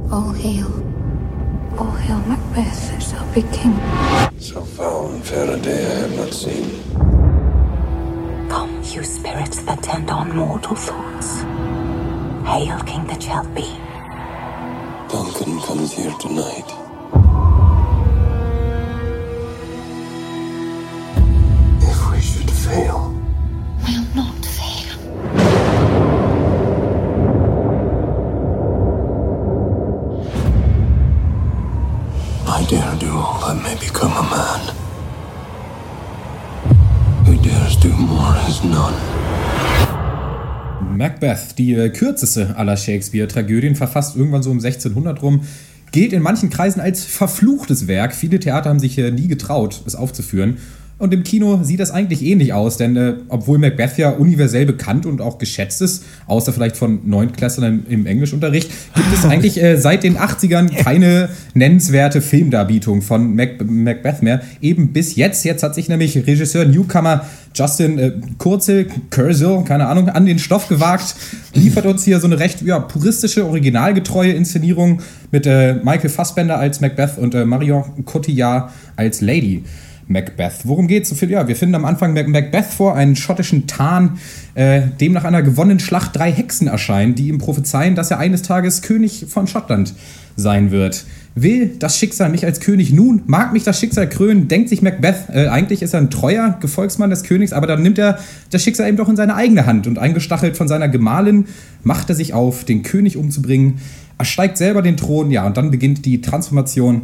All hail. All hail Macbeth, there shall be king. So foul and fair a day I have not seen. Come, you spirits that tend on mortal thoughts. Hail, king that shall be. Duncan comes here tonight. If we should fail, Will not dare do all that may become a man. Who dares do more is none. Macbeth, die äh, kürzeste aller Shakespeare-Tragödien, verfasst irgendwann so um 1600 rum, gilt in manchen Kreisen als verfluchtes Werk. Viele Theater haben sich äh, nie getraut, es aufzuführen. Und im Kino sieht das eigentlich ähnlich aus, denn äh, obwohl Macbeth ja universell bekannt und auch geschätzt ist, außer vielleicht von Neuntklässlern im, im Englischunterricht, gibt es eigentlich äh, seit den 80ern keine nennenswerte Filmdarbietung von Mac Macbeth mehr. Eben bis jetzt. Jetzt hat sich nämlich Regisseur Newcomer Justin äh, Kurzel, Curzel, keine Ahnung, an den Stoff gewagt, liefert uns hier so eine recht ja, puristische, originalgetreue Inszenierung mit äh, Michael Fassbender als Macbeth und äh, Marion Cotillard als Lady. Macbeth. Worum geht's? Ja, wir finden am Anfang Mac Macbeth vor, einen schottischen Tarn, äh, dem nach einer gewonnenen Schlacht drei Hexen erscheinen, die ihm prophezeien, dass er eines Tages König von Schottland sein wird. Will das Schicksal mich als König nun? Mag mich das Schicksal krönen? Denkt sich Macbeth, äh, eigentlich ist er ein treuer Gefolgsmann des Königs, aber dann nimmt er das Schicksal eben doch in seine eigene Hand und eingestachelt von seiner Gemahlin macht er sich auf, den König umzubringen, ersteigt selber den Thron, ja, und dann beginnt die Transformation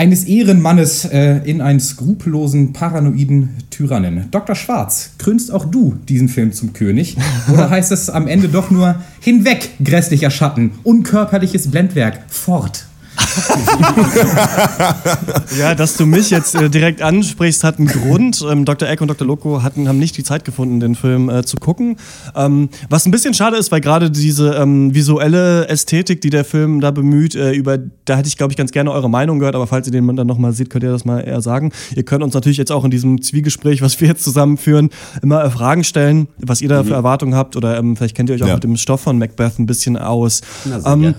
eines Ehrenmannes äh, in einen skrupellosen, paranoiden Tyrannen. Dr. Schwarz, krönst auch du diesen Film zum König? Oder heißt es am Ende doch nur hinweg, grässlicher Schatten, unkörperliches Blendwerk, fort? <laughs> Ja, dass du mich jetzt äh, direkt ansprichst, hat einen Grund. Ähm, Dr. Eck und Dr. Loco hatten, haben nicht die Zeit gefunden, den Film äh, zu gucken. Ähm, was ein bisschen schade ist, weil gerade diese ähm, visuelle Ästhetik, die der Film da bemüht, äh, über, da hätte ich, glaube ich, ganz gerne eure Meinung gehört, aber falls ihr den dann nochmal seht, könnt ihr das mal eher sagen. Ihr könnt uns natürlich jetzt auch in diesem Zwiegespräch, was wir jetzt zusammenführen, immer äh, Fragen stellen, was ihr da für Erwartungen habt oder ähm, vielleicht kennt ihr euch auch Ja. mit dem Stoff von Macbeth ein bisschen aus. Na. Ähm,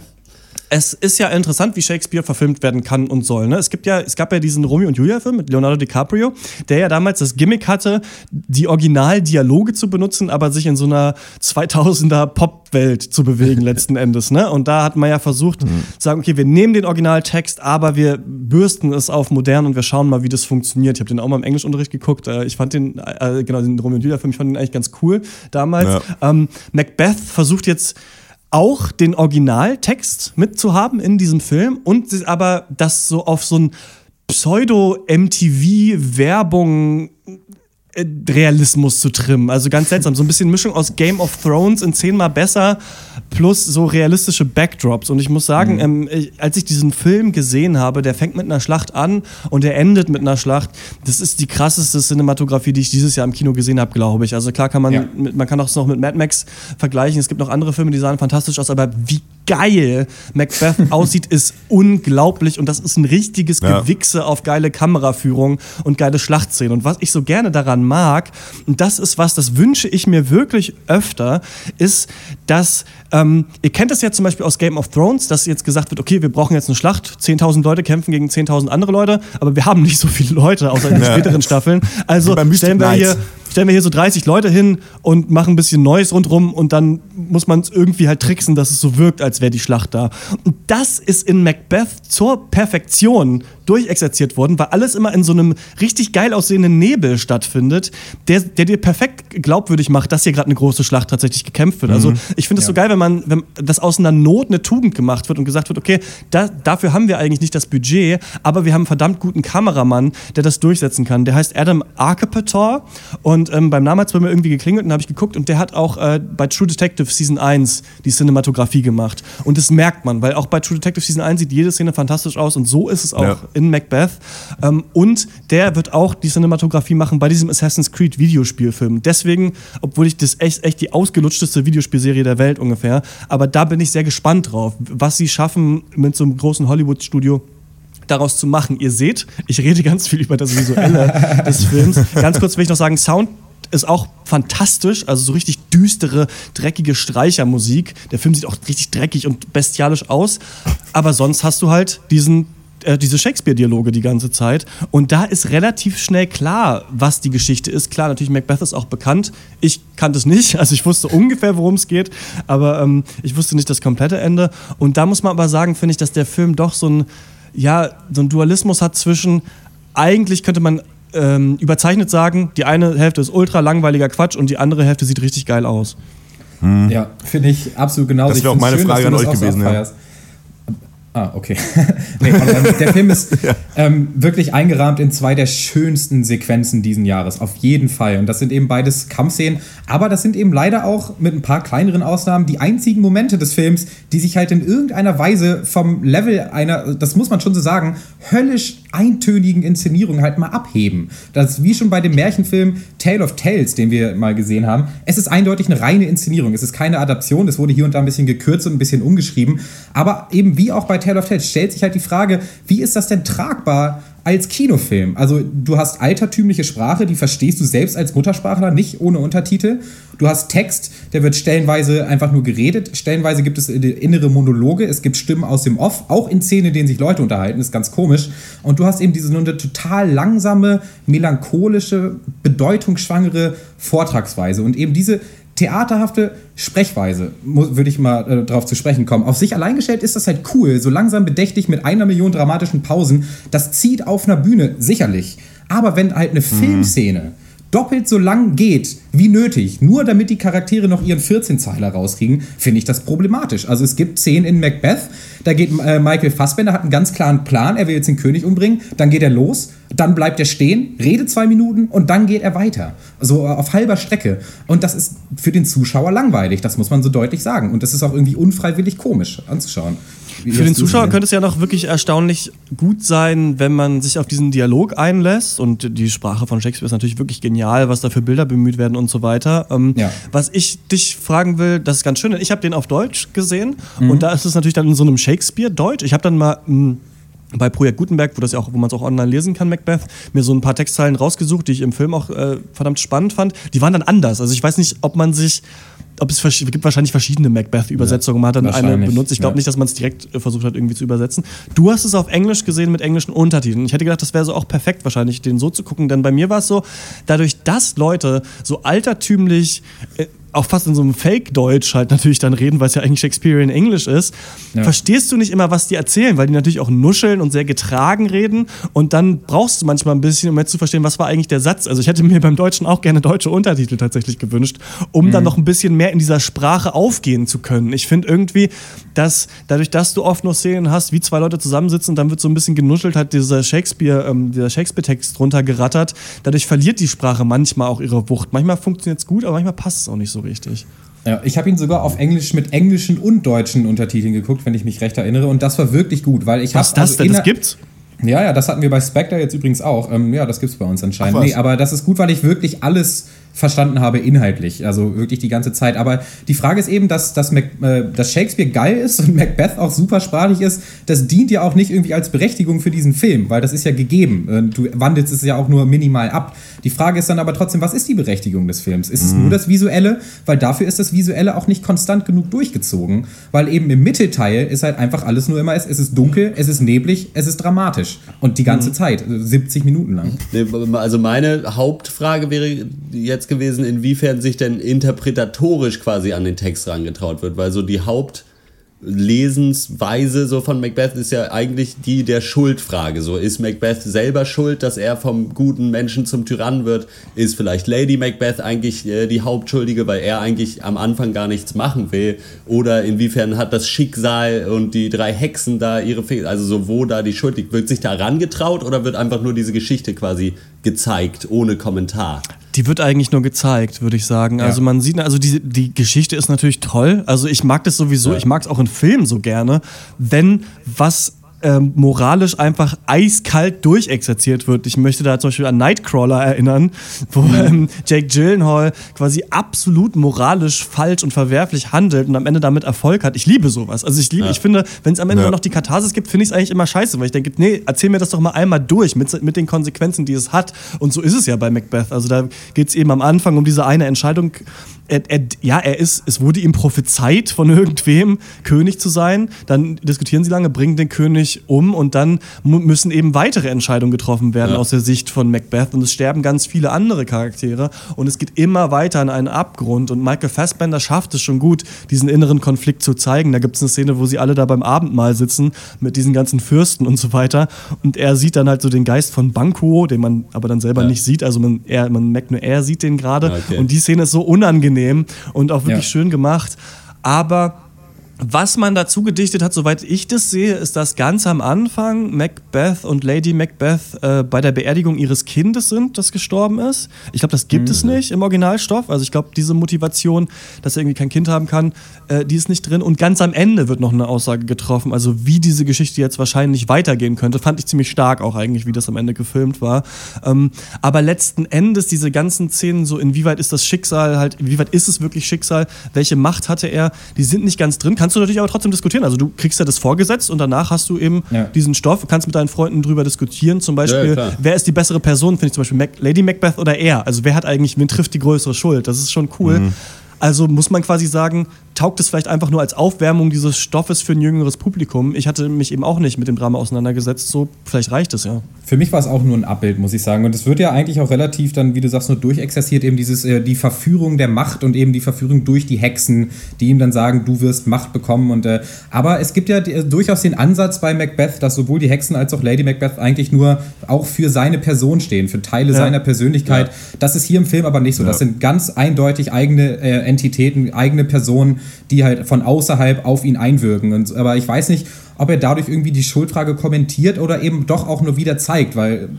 es ist ja interessant, wie Shakespeare verfilmt werden kann und soll. Ne? Es gibt ja, es gab ja diesen Romeo und Julia-Film mit Leonardo DiCaprio, der ja damals das Gimmick hatte, die Originaldialoge zu benutzen, aber sich in so einer 2000er Popwelt zu bewegen <laughs> letzten Endes. Ne? Und da hat man ja versucht zu sagen, okay, wir nehmen den Originaltext, aber wir bürsten es auf modern und wir schauen mal, wie das funktioniert. Ich habe den auch mal im Englischunterricht geguckt. Äh, Ich fand den, äh, genau, den Romeo und Julia-Film, ich fand den eigentlich ganz cool damals. Ähm, Macbeth versucht jetzt auch den Originaltext mitzuhaben in diesem Film und aber das so auf so ein Pseudo-MTV-Werbung Realismus zu trimmen. Also ganz seltsam. So ein bisschen Mischung aus Game of Thrones in zehnmal besser plus so realistische Backdrops. Und ich muss sagen, ähm, ich, als ich diesen Film gesehen habe, der fängt mit einer Schlacht an und der endet mit einer Schlacht. Das ist die krasseste Cinematografie, die ich dieses Jahr im Kino gesehen habe, glaube ich. Also klar kann man, Ja. man kann auch noch mit Mad Max vergleichen. Es gibt noch andere Filme, die sahen fantastisch aus, aber wie geil Macbeth <laughs> aussieht, ist unglaublich. Und das ist ein richtiges Ja. Gewichse auf geile Kameraführung und geile Schlachtszenen. Und was ich so gerne daran mag, und das ist was, das wünsche ich mir wirklich öfter, ist, dass, ähm, ihr kennt das ja zum Beispiel aus Game of Thrones, dass jetzt gesagt wird, okay, wir brauchen jetzt eine Schlacht, 10.000 Leute kämpfen gegen 10.000 andere Leute, aber wir haben nicht so viele Leute, außer in den <laughs> späteren Staffeln. Also stellen wir hier stellen wir hier so 30 Leute hin und machen ein bisschen Neues rundrum und dann muss man es irgendwie halt tricksen, dass es so wirkt, als wäre die Schlacht da. Und das ist in Macbeth zur Perfektion durchexerziert wurden, weil alles immer in so einem richtig geil aussehenden Nebel stattfindet, der, der dir perfekt glaubwürdig macht, dass hier gerade eine große Schlacht tatsächlich gekämpft wird. Also ich finde es so geil, wenn man, wenn das aus einer Not eine Tugend gemacht wird und gesagt wird, okay, da, dafür haben wir eigentlich nicht das Budget, aber wir haben einen verdammt guten Kameramann, der das durchsetzen kann. Der heißt Adam Archipator und ähm, beim Namen hat es bei mir irgendwie geklingelt und habe ich geguckt und der hat auch äh, bei True Detective Season 1 die Cinematografie gemacht. Und das merkt man, weil auch bei True Detective Season 1 sieht jede Szene fantastisch aus und so ist es auch Ja. in Macbeth. Ähm, und der wird auch die Cinematografie machen bei diesem Assassin's Creed Videospielfilm. Deswegen, obwohl ich das echt, echt die ausgelutschteste Videospielserie der Welt ungefähr, aber da bin ich sehr gespannt drauf, was sie schaffen mit so einem großen Hollywood-Studio daraus zu machen. Ihr seht, ich rede ganz viel über das Visuelle <laughs> des Films. Ganz kurz will ich noch sagen, Sound ist auch fantastisch, also so richtig düstere, dreckige Streichermusik. Der Film sieht auch richtig dreckig und bestialisch aus, aber sonst hast du halt diesen äh, diese Shakespeare-Dialoge die ganze Zeit. Und da ist relativ schnell klar, was die Geschichte ist. Klar, natürlich, Macbeth ist auch bekannt. Ich kannte es nicht. <laughs> Also ich wusste ungefähr, worum es geht, aber ähm, ich wusste nicht das komplette Ende. Und da muss man aber sagen, finde ich, dass der Film doch so ein, ja, so ein Dualismus hat zwischen, eigentlich könnte man ähm, überzeichnet sagen, die eine Hälfte ist ultra langweiliger Quatsch und die andere Hälfte sieht richtig geil aus. Ja, finde ich absolut genauso. Das wäre auch meine schön, Frage an euch auch so gewesen, ja. Ah, okay. <laughs> nee, der Film ist <laughs> ähm, wirklich eingerahmt in zwei der schönsten Sequenzen diesen Jahres, auf jeden Fall. Und das sind eben beides Kampfszenen, aber das sind eben leider auch mit ein paar kleineren Ausnahmen die einzigen Momente des Films, die sich halt in irgendeiner Weise vom Level einer, das muss man schon so sagen, höllisch eintönigen Inszenierung halt mal abheben. Das ist wie schon bei dem Märchenfilm Tale of Tales, den wir mal gesehen haben. Es ist eindeutig eine reine Inszenierung. Es ist keine Adaption. Es wurde hier und da ein bisschen gekürzt und ein bisschen umgeschrieben. Aber eben wie auch bei Tale of Tales stellt sich halt die Frage, wie ist das denn tragbar als Kinofilm? Also du hast altertümliche Sprache, die verstehst du selbst als Muttersprachler nicht ohne Untertitel. Du hast Text, der wird stellenweise einfach nur geredet. Stellenweise gibt es innere Monologe. Es gibt Stimmen aus dem Off, auch in Szenen, in denen sich Leute unterhalten. Ist ganz komisch. Und du hast eben diese eine total langsame, melancholische, bedeutungsschwangere Vortragsweise. Und eben diese theaterhafte Sprechweise, würde ich mal äh, darauf zu sprechen kommen. Auf sich allein gestellt ist das halt cool, so langsam bedächtig mit einer Million dramatischen Pausen. Das zieht auf einer Bühne, sicherlich. Aber wenn halt eine Filmszene doppelt so lang geht wie nötig, nur damit die Charaktere noch ihren 14-Zeiler rauskriegen, finde ich das problematisch. Also es gibt Szenen in Macbeth, da geht äh, Michael Fassbender, hat einen ganz klaren Plan, er will jetzt den König umbringen, dann geht er los, dann bleibt er stehen, redet zwei Minuten und dann geht er weiter. So äh, auf halber Strecke. Und das ist für den Zuschauer langweilig, das muss man so deutlich sagen. Und das ist auch irgendwie unfreiwillig komisch anzuschauen. Für den Zuschauer könnte es ja noch wirklich erstaunlich gut sein, wenn man sich auf diesen Dialog einlässt. Und die Sprache von Shakespeare ist natürlich wirklich genial, was da für Bilder bemüht werden und so weiter. Ähm, Ja. Was ich dich fragen will, das ist ganz schön, denn ich habe den auf Deutsch gesehen Mhm. und da ist es natürlich dann in so einem Shakespeare-Deutsch. Ich habe dann mal. mh, bei Projekt Gutenberg, wo das ja auch, wo man es auch online lesen kann, Macbeth, mir so ein paar Textzeilen rausgesucht, die ich im Film auch äh, verdammt spannend fand. Die waren dann anders. Also ich weiß nicht, ob man sich, ob es gibt wahrscheinlich verschiedene Macbeth-Übersetzungen. Man hat dann eine benutzt. Ich glaube ja. nicht, dass man es direkt äh, versucht hat, irgendwie zu übersetzen. Du hast es auf Englisch gesehen mit englischen Untertiteln. Ich hätte gedacht, das wäre so auch perfekt, wahrscheinlich, den so zu gucken. Denn bei mir war es so, dadurch, dass Leute so altertümlich äh, auch fast in so einem Fake-Deutsch halt natürlich dann reden, weil es ja eigentlich Shakespearean English ist, Ja. verstehst du nicht immer, was die erzählen, weil die natürlich auch nuscheln und sehr getragen reden und dann brauchst du manchmal ein bisschen, um jetzt zu verstehen, was war eigentlich der Satz. Also ich hätte mir beim Deutschen auch gerne deutsche Untertitel tatsächlich gewünscht, um dann noch ein bisschen mehr in dieser Sprache aufgehen zu können. Ich finde irgendwie, dass dadurch, dass du oft nur Szenen hast, wie zwei Leute zusammensitzen, dann wird so ein bisschen genuschelt, hat dieser Shakespeare, ähm, dieser Shakespeare-Text runtergerattert. Dadurch verliert die Sprache manchmal auch ihre Wucht. Manchmal funktioniert es gut, aber manchmal passt es auch nicht so richtig. Ja, ich habe ihn sogar auf Englisch mit englischen und deutschen Untertiteln geguckt, wenn ich mich recht erinnere. Und das war wirklich gut, weil ich Was ist habe. das denn? Das gibt's? Ja, ja, das hatten wir bei Spectre jetzt übrigens auch. Ähm, ja, das gibt's bei uns anscheinend. Ach nee, aber das ist gut, weil ich wirklich alles verstanden habe inhaltlich, also wirklich die ganze Zeit. Aber die Frage ist eben, dass, dass, Mac, äh, dass Shakespeare geil ist und <laughs> Macbeth auch super sprachlich ist, das dient ja auch nicht irgendwie als Berechtigung für diesen Film, weil das ist ja gegeben. Äh, Du wandelst es ja auch nur minimal ab. Die Frage ist dann aber trotzdem, was ist die Berechtigung des Films? Ist es nur das Visuelle? Weil dafür ist das Visuelle auch nicht konstant genug durchgezogen, weil eben im Mittelteil ist halt einfach alles nur immer, es, ist dunkel, es ist neblig, es ist dramatisch. Und die ganze Zeit, äh, 70 Minuten lang. Also meine Hauptfrage wäre jetzt gewesen, inwiefern sich denn interpretatorisch quasi an den Text rangetraut wird, weil so die Haupt Lesensweise so von Macbeth ist ja eigentlich die der Schuldfrage. So ist Macbeth selber schuld, dass er vom guten Menschen zum Tyrannen wird? Ist vielleicht Lady Macbeth eigentlich äh, die Hauptschuldige, weil er eigentlich am Anfang gar nichts machen will? Oder inwiefern hat das Schicksal und die drei Hexen da ihre Fehler? Also so wo da die Schuld liegt? Wird sich da rangetraut oder wird einfach nur diese Geschichte quasi gezeigt ohne Kommentar? Die wird eigentlich nur gezeigt, würde ich sagen. Ja. Also man sieht, also die, die Geschichte ist natürlich toll. Also ich mag das sowieso, ja. ich mag es auch in Filmen so gerne, wenn was ähm, moralisch einfach eiskalt durchexerziert wird. Ich möchte da zum Beispiel an Nightcrawler erinnern, wo ähm, Jake Gyllenhaal quasi absolut moralisch falsch und verwerflich handelt und am Ende damit Erfolg hat. Ich liebe sowas. Also ich liebe, ja. ich finde, wenn es am Ende ja. noch die Katharsis gibt, finde ich es eigentlich immer scheiße, weil ich denke, nee, erzähl mir das doch mal einmal durch mit, mit den Konsequenzen, die es hat. Und so ist es ja bei Macbeth. Also da geht es eben am Anfang um diese eine Entscheidung, er, er, ja, er ist, es wurde ihm prophezeit von <laughs> irgendwem, König zu sein. Dann diskutieren sie lange, bringen den König um und dann müssen eben weitere Entscheidungen getroffen werden ja. aus der Sicht von Macbeth. Und es sterben ganz viele andere Charaktere und es geht immer weiter in einen Abgrund. Und Michael Fassbender schafft es schon gut, diesen inneren Konflikt zu zeigen. Da gibt es eine Szene, wo sie alle da beim Abendmahl sitzen mit diesen ganzen Fürsten und so weiter. Und er sieht dann halt so den Geist von Banquo, den man aber dann selber ja. nicht sieht. Also man, er, man merkt nur, er sieht den gerade. Okay. Und die Szene ist so unangenehm angenehm und auch wirklich ja. schön gemacht. Aber was man dazu gedichtet hat, soweit ich das sehe, ist, dass ganz am Anfang Macbeth und Lady Macbeth äh, bei der Beerdigung ihres Kindes sind, das gestorben ist. Ich glaube, das gibt mhm. es nicht im Originalstoff. Also ich glaube, diese Motivation, dass er irgendwie kein Kind haben kann, äh, die ist nicht drin. Und ganz am Ende wird noch eine Aussage getroffen, also wie diese Geschichte jetzt wahrscheinlich weitergehen könnte. Fand ich ziemlich stark auch eigentlich, wie das am Ende gefilmt war. Ähm, aber letzten Endes diese ganzen Szenen, so inwieweit ist das Schicksal halt, inwieweit ist es wirklich Schicksal, welche Macht hatte er, die sind nicht ganz drin. Kannst kannst du natürlich aber trotzdem diskutieren. Also du kriegst ja das vorgesetzt und danach hast du eben ja. diesen Stoff, kannst mit deinen Freunden drüber diskutieren. Zum Beispiel, ja, wer ist die bessere Person, finde ich zum Beispiel Mac Lady Macbeth oder er? Also wer hat eigentlich, wen trifft die größere Schuld? Das ist schon cool. Mhm. Also muss man quasi sagen, taugt es vielleicht einfach nur als Aufwärmung dieses Stoffes für ein jüngeres Publikum. Ich hatte mich eben auch nicht mit dem Drama auseinandergesetzt, so vielleicht reicht es ja. Für mich war es auch nur ein Abbild, muss ich sagen. Und es wird ja eigentlich auch relativ dann, wie du sagst, nur durchexerziert, eben dieses, äh, die Verführung der Macht und eben die Verführung durch die Hexen, die ihm dann sagen, du wirst Macht bekommen. Und, äh, aber es gibt ja die, äh, durchaus den Ansatz bei Macbeth, dass sowohl die Hexen als auch Lady Macbeth eigentlich nur auch für seine Person stehen, für Teile ja. seiner Persönlichkeit. Ja. Das ist hier im Film aber nicht so. Ja. Das sind ganz eindeutig eigene äh, Entitäten, eigene Personen, die halt von außerhalb auf ihn einwirken. Und, aber ich weiß nicht, ob er dadurch irgendwie die Schuldfrage kommentiert oder eben doch auch nur wieder zeigt, weil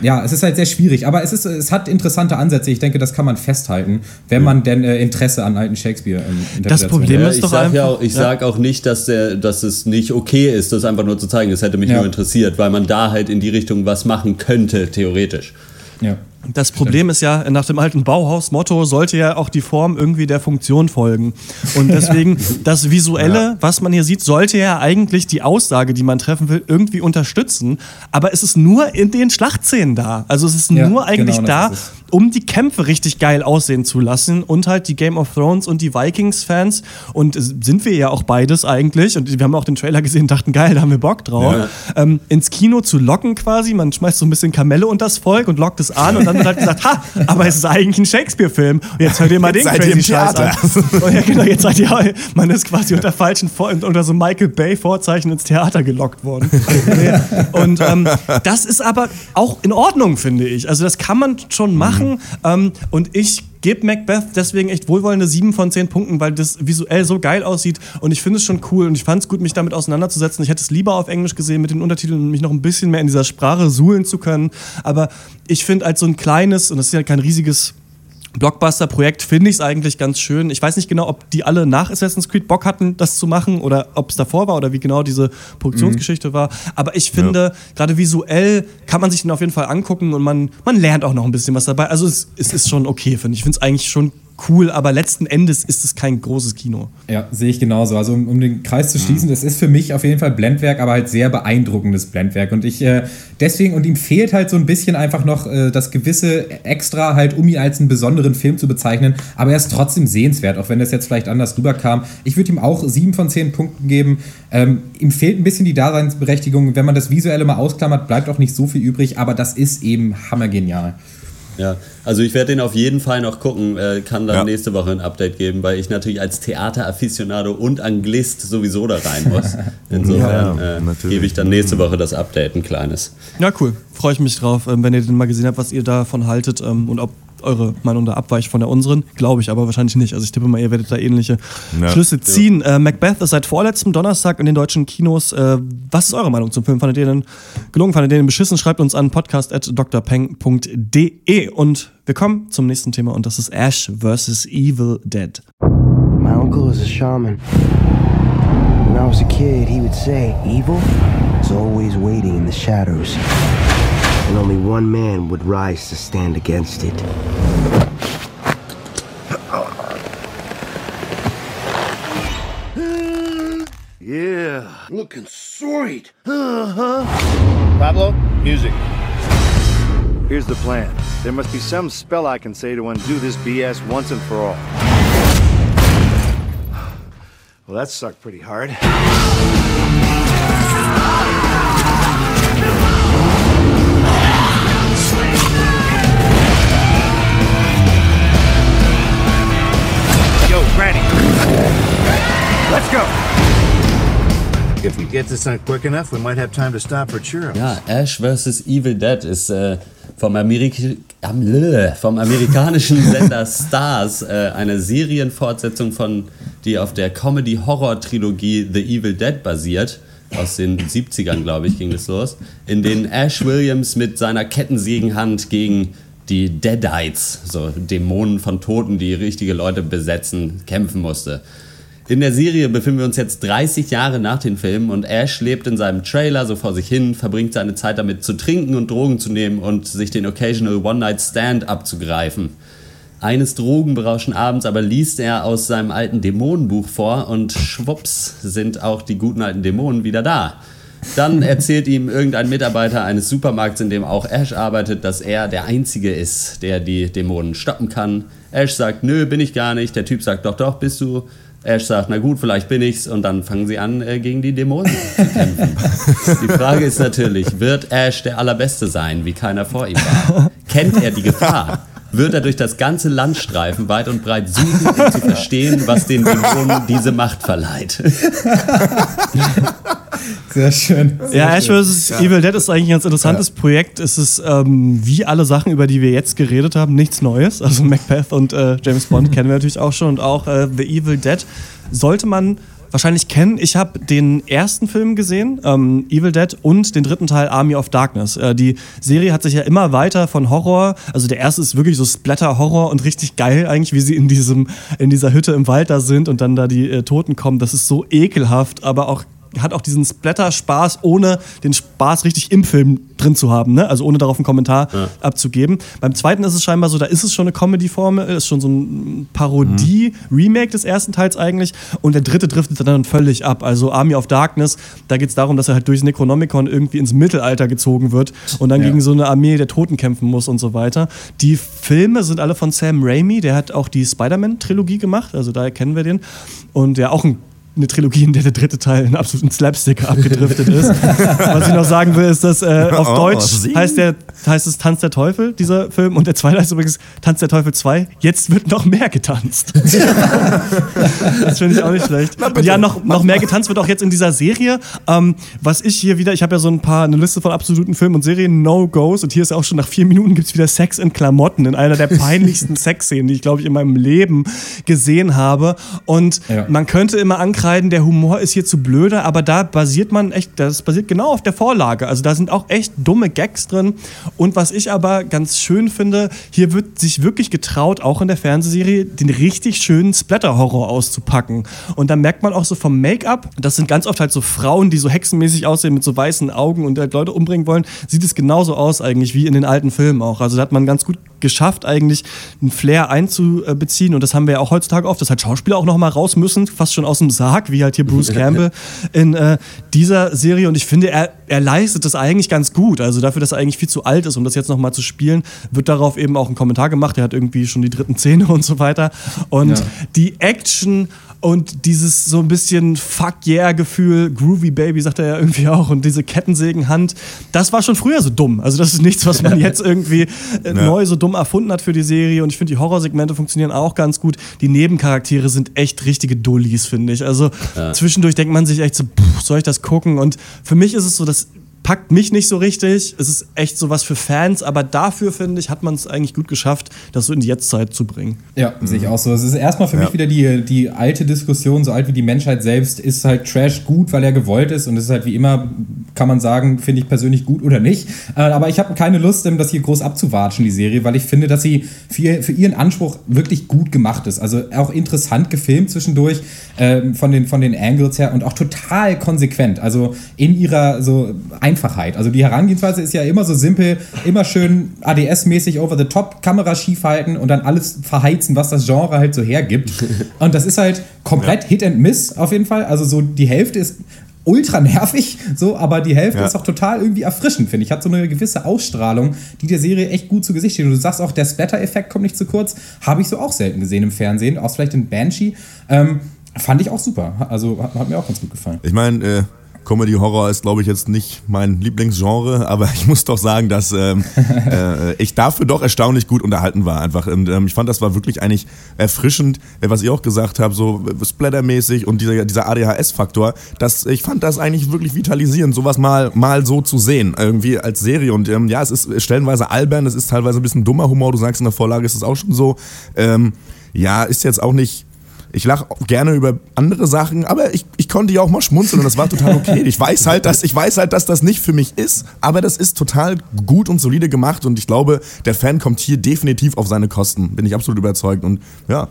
ja, es ist halt sehr schwierig. Aber es, ist, es hat interessante Ansätze. Ich denke, das kann man festhalten, wenn man denn äh, Interesse an alten Shakespeare ähm, Das Problem ist ja, doch sag einfach. Ja auch, ich ja. sage auch nicht, dass, der, dass es nicht okay ist, das einfach nur zu zeigen. Das hätte mich ja. nur interessiert, weil man da halt in die Richtung was machen könnte, theoretisch. Ja. Das Problem ist ja, nach dem alten Bauhaus-Motto sollte ja auch die Form irgendwie der Funktion folgen. Und <laughs> deswegen, das Visuelle, was man hier sieht, sollte ja eigentlich die Aussage, die man treffen will, irgendwie unterstützen. Aber es ist nur in den Schlachtszenen da. Also es ist ja, nur eigentlich genau da, um die Kämpfe richtig geil aussehen zu lassen und halt die Game of Thrones und die Vikings-Fans und sind wir ja auch beides eigentlich und wir haben auch den Trailer gesehen und dachten, geil, da haben wir Bock drauf, ja. ähm, ins Kino zu locken quasi. Man schmeißt so ein bisschen Kamelle und das Volk und lockt es an <laughs> und dann wird halt gesagt, ha, aber es ist eigentlich ein Shakespeare-Film und jetzt hört ihr mal den crazy Scheiß an. Und ja, genau, jetzt seid ihr, man ist quasi unter falschen, unter so Michael Bay-Vorzeichen ins Theater gelockt worden. <laughs> und ähm, das ist aber auch in Ordnung, finde ich. Also das kann man schon machen machen. Ähm, und ich gebe Macbeth deswegen echt wohlwollende 7 von 10 Punkten, weil das visuell so geil aussieht und ich finde es schon cool und ich fand es gut, mich damit auseinanderzusetzen. Ich hätte es lieber auf Englisch gesehen mit den Untertiteln und mich noch ein bisschen mehr in dieser Sprache suhlen zu können. Aber ich finde als so ein kleines, und das ist ja kein riesiges Blockbuster-Projekt finde ich es eigentlich ganz schön. Ich weiß nicht genau, ob die alle nach Assassin's Creed Bock hatten, das zu machen oder ob es davor war oder wie genau diese Produktionsgeschichte mhm. war. Aber ich finde, ja. gerade visuell kann man sich den auf jeden Fall angucken und man, man lernt auch noch ein bisschen was dabei. Also es, es ist schon okay, finde ich. Ich finde es eigentlich schon cool, aber letzten Endes ist es kein großes Kino. Ja, sehe ich genauso. Also um, um den Kreis zu schließen, mhm. das ist für mich auf jeden Fall Blendwerk, aber halt sehr beeindruckendes Blendwerk. Und ich äh, deswegen, und ihm fehlt halt so ein bisschen einfach noch äh, das gewisse Extra, halt, um ihn als einen besonderen Film zu bezeichnen. Aber er ist trotzdem sehenswert, auch wenn das jetzt vielleicht anders rüberkam. Ich würde ihm auch sieben von zehn Punkten geben. Ähm, ihm fehlt ein bisschen die Daseinsberechtigung. Wenn man das Visuelle mal ausklammert, bleibt auch nicht so viel übrig, aber das ist eben hammergenial. Ja, also ich werde den auf jeden Fall noch gucken, äh, kann dann Ja. nächste Woche ein Update geben, weil ich natürlich als Theaterafficionado und Anglist sowieso da rein muss. <laughs> Insofern Ja, äh, gebe ich dann nächste Woche das Update, ein kleines. Ja, cool. Freue ich mich drauf, ähm, wenn ihr den mal gesehen habt, was ihr davon haltet ähm, und ob eure Meinung da abweicht von der unseren. Glaube ich aber wahrscheinlich nicht. Also ich tippe mal, ihr werdet da ähnliche Ja. Schlüsse ziehen. Äh, Macbeth ist seit vorletztem Donnerstag in den deutschen Kinos. Äh, was ist eure Meinung zum Film? Fandet ihr den gelungen? Fandet ihr den beschissen? Schreibt uns an podcast.drpeng.de und wir kommen zum nächsten Thema und das ist Ash vs. Evil Dead. My uncle is a shaman. When I was a kid, he would say, Evil is always waiting in the shadows. And only one man would rise to stand against it. Yeah, looking sweet. Uh-huh. Pablo, music. Here's the plan. There must be some spell I can say to undo this BS once and for all. Well, that sucked pretty hard. If we get this done quick enough, we might have time to stop for churros. Ja, Ash vs. Evil Dead ist äh, vom, Amerik am- lö, vom amerikanischen <laughs> Sender Stars äh, eine Serienfortsetzung von, die auf der Comedy-Horror-Trilogie The Evil Dead basiert. Aus den 70ern, glaube ich, ging es los. In denen Ash Williams mit seiner Kettensägenhand gegen die Deadites, so Dämonen von Toten, die richtige Leute besetzen, kämpfen musste. In der Serie befinden wir uns jetzt 30 Jahre nach den Filmen und Ash lebt in seinem Trailer so vor sich hin, verbringt seine Zeit damit zu trinken und Drogen zu nehmen und sich den Occasional One-Night-Stand abzugreifen. Eines drogenberauschen Abends aber liest er aus seinem alten Dämonenbuch vor und schwupps sind auch die guten alten Dämonen wieder da. Dann <laughs> erzählt ihm irgendein Mitarbeiter eines Supermarkts, in dem auch Ash arbeitet, dass er der Einzige ist, der die Dämonen stoppen kann. Ash sagt, nö, bin ich gar nicht. Der Typ sagt, doch, doch, bist du. Ash sagt, na gut, vielleicht bin ich's. Und dann fangen sie an, äh, gegen die Dämonen zu kämpfen. Die Frage ist natürlich, wird Ash der Allerbeste sein, wie keiner vor ihm war? Kennt er die Gefahr? Wird er durch das ganze Land streifen, weit und breit suchen, um zu verstehen, was den Dämonen diese Macht verleiht? Sehr schön. Sehr Ja, Ash vs. Evil Dead ist eigentlich ein ganz interessantes Projekt. Es ist ähm, wie alle Sachen, über die wir jetzt geredet haben, nichts Neues. Also Macbeth und äh, James Bond kennen wir natürlich auch schon und auch äh, The Evil Dead sollte man wahrscheinlich kennen. Ich habe den ersten Film gesehen, ähm, Evil Dead, und den dritten Teil Army of Darkness. Äh, die Serie hat sich ja immer weiter von Horror, also der erste ist wirklich so Splatter-Horror und richtig geil eigentlich, wie sie in, diesem, in dieser Hütte im Wald da sind und dann da die äh, Toten kommen. Das ist so ekelhaft, aber auch hat auch diesen Splatter-Spaß, ohne den Spaß richtig im Film drin zu haben, ne? also ohne darauf einen Kommentar abzugeben. Beim zweiten ist es scheinbar so, da ist es schon eine Comedy-Formel, ist schon so ein Parodie-Remake des ersten Teils eigentlich und der dritte driftet dann völlig ab. Also Army of Darkness, da geht es darum, dass er halt durchs Necronomicon irgendwie ins Mittelalter gezogen wird und dann Ja. gegen so eine Armee der Toten kämpfen muss und so weiter. Die Filme sind alle von Sam Raimi, der hat auch die Spider-Man-Trilogie gemacht, also daher kennen wir den und der auch ein eine Trilogie, in der der dritte Teil in absoluten Slapstick abgedriftet ist. Was ich noch sagen will, ist, dass äh, <laughs> auf Oh, Deutsch sie. heißt, der, heißt es Tanz der Teufel, dieser Film. Und der zweite heißt übrigens Tanz der Teufel 2. Jetzt wird noch mehr getanzt. <laughs> das finde ich auch nicht schlecht. Und ja, noch, noch mehr getanzt wird auch jetzt in dieser Serie. Ähm, was ich hier wieder, ich habe ja so ein paar, eine Liste von absoluten Filmen und Serien, No-Gos. Und hier ist auch schon nach vier Minuten gibt es wieder Sex in Klamotten in einer der <laughs> peinlichsten Sexszenen, die ich, glaube ich, in meinem Leben gesehen habe. Und Ja. man könnte immer ankreiden, der Humor ist hier zu blöde, aber da basiert man echt, das basiert genau auf der Vorlage. Also da sind auch echt dumme Gags drin. Und was ich aber ganz schön finde, hier wird sich wirklich getraut, auch in der Fernsehserie, den richtig schönen Splatter-Horror auszupacken. Und da merkt man auch so vom Make-up, das sind ganz oft halt so Frauen, die so hexenmäßig aussehen mit so weißen Augen und halt Leute umbringen wollen, sieht es genauso aus eigentlich wie in den alten Filmen auch. Also da hat man ganz gut geschafft, eigentlich einen Flair einzubeziehen. Und das haben wir ja auch heutzutage oft, dass halt Schauspieler auch noch mal raus müssen, fast schon aus dem Sarg, wie halt hier Bruce <laughs> Campbell in äh, dieser Serie. Und ich finde, er, er leistet das eigentlich ganz gut. Also dafür, dass er eigentlich viel zu alt ist, um das jetzt noch mal zu spielen, wird darauf eben auch ein Kommentar gemacht. Er hat irgendwie schon die dritten Zähne und so weiter. Und Ja. die Action Und dieses so ein bisschen Fuck yeah-Gefühl, Groovy Baby, sagt er ja irgendwie auch, und diese Kettensägenhand, das war schon früher so dumm. Also, das ist nichts, was man jetzt irgendwie äh, Ja. neu so dumm erfunden hat für die Serie. Und ich finde, die Horrorsegmente funktionieren auch ganz gut. Die Nebencharaktere sind echt richtige Dullis, finde ich. Also, zwischendurch denkt man sich echt so, pff, soll ich das gucken? Und für mich ist es so, das packt mich nicht so richtig. Es ist echt so was für Fans, aber dafür, finde ich, hat man es eigentlich gut geschafft, das so in die Jetztzeit zu bringen. Ja, sehe ich auch so. Es ist erstmal für mich wieder die, die alte Diskussion, so alt wie die Menschheit selbst, ist halt Trash gut, weil er gewollt ist und es ist halt wie immer, kann man sagen, finde ich persönlich gut oder nicht. Äh, aber ich habe keine Lust, das hier groß abzuwatschen, die Serie, weil ich finde, dass sie für, für ihren Anspruch wirklich gut gemacht ist. Also auch interessant gefilmt zwischendurch ähm, von, den, von den Angles her und auch total konsequent. Also in ihrer so Einfachheit. Also die Herangehensweise ist ja immer so simpel, immer schön ADS-mäßig over the top, Kamera schief halten und dann alles verheizen, was das Genre halt so hergibt. <laughs> Und das ist halt komplett Hit and Miss auf jeden Fall. Also so die Hälfte ist ultra nervig, so, aber die Hälfte Ja. ist auch total irgendwie erfrischend, finde ich. Hat so eine gewisse Ausstrahlung, die der Serie echt gut zu Gesicht steht. Und du sagst auch, der Splatter-Effekt kommt nicht zu kurz. Habe ich so auch selten gesehen im Fernsehen, auch vielleicht in Banshee. Ähm, fand ich auch super. Also hat, hat mir auch ganz gut gefallen. Ich meine, äh, Comedy Horror ist, glaube ich, jetzt nicht mein Lieblingsgenre, aber <laughs> ich muss doch sagen, dass ähm, äh, ich dafür doch erstaunlich gut unterhalten war. Einfach. Und ähm, ich fand, das war wirklich eigentlich erfrischend, äh, was ich auch gesagt habe, so äh, splattermäßig und dieser, dieser ADHS-Faktor. dass Ich fand das eigentlich wirklich vitalisierend, sowas mal, mal so zu sehen, irgendwie als Serie. Und ähm, ja, es ist stellenweise albern, es ist teilweise ein bisschen dummer Humor. Du sagst in der Vorlage ist es auch schon so. Ähm, ja, ist jetzt auch nicht ich lache gerne über andere Sachen, aber ich, ich konnte ja auch mal schmunzeln und das war total okay. Ich weiß halt, dass ich weiß halt, dass das nicht für mich ist, aber das ist total gut und solide gemacht und ich glaube, der Fan kommt hier definitiv auf seine Kosten. Bin ich absolut überzeugt und ja,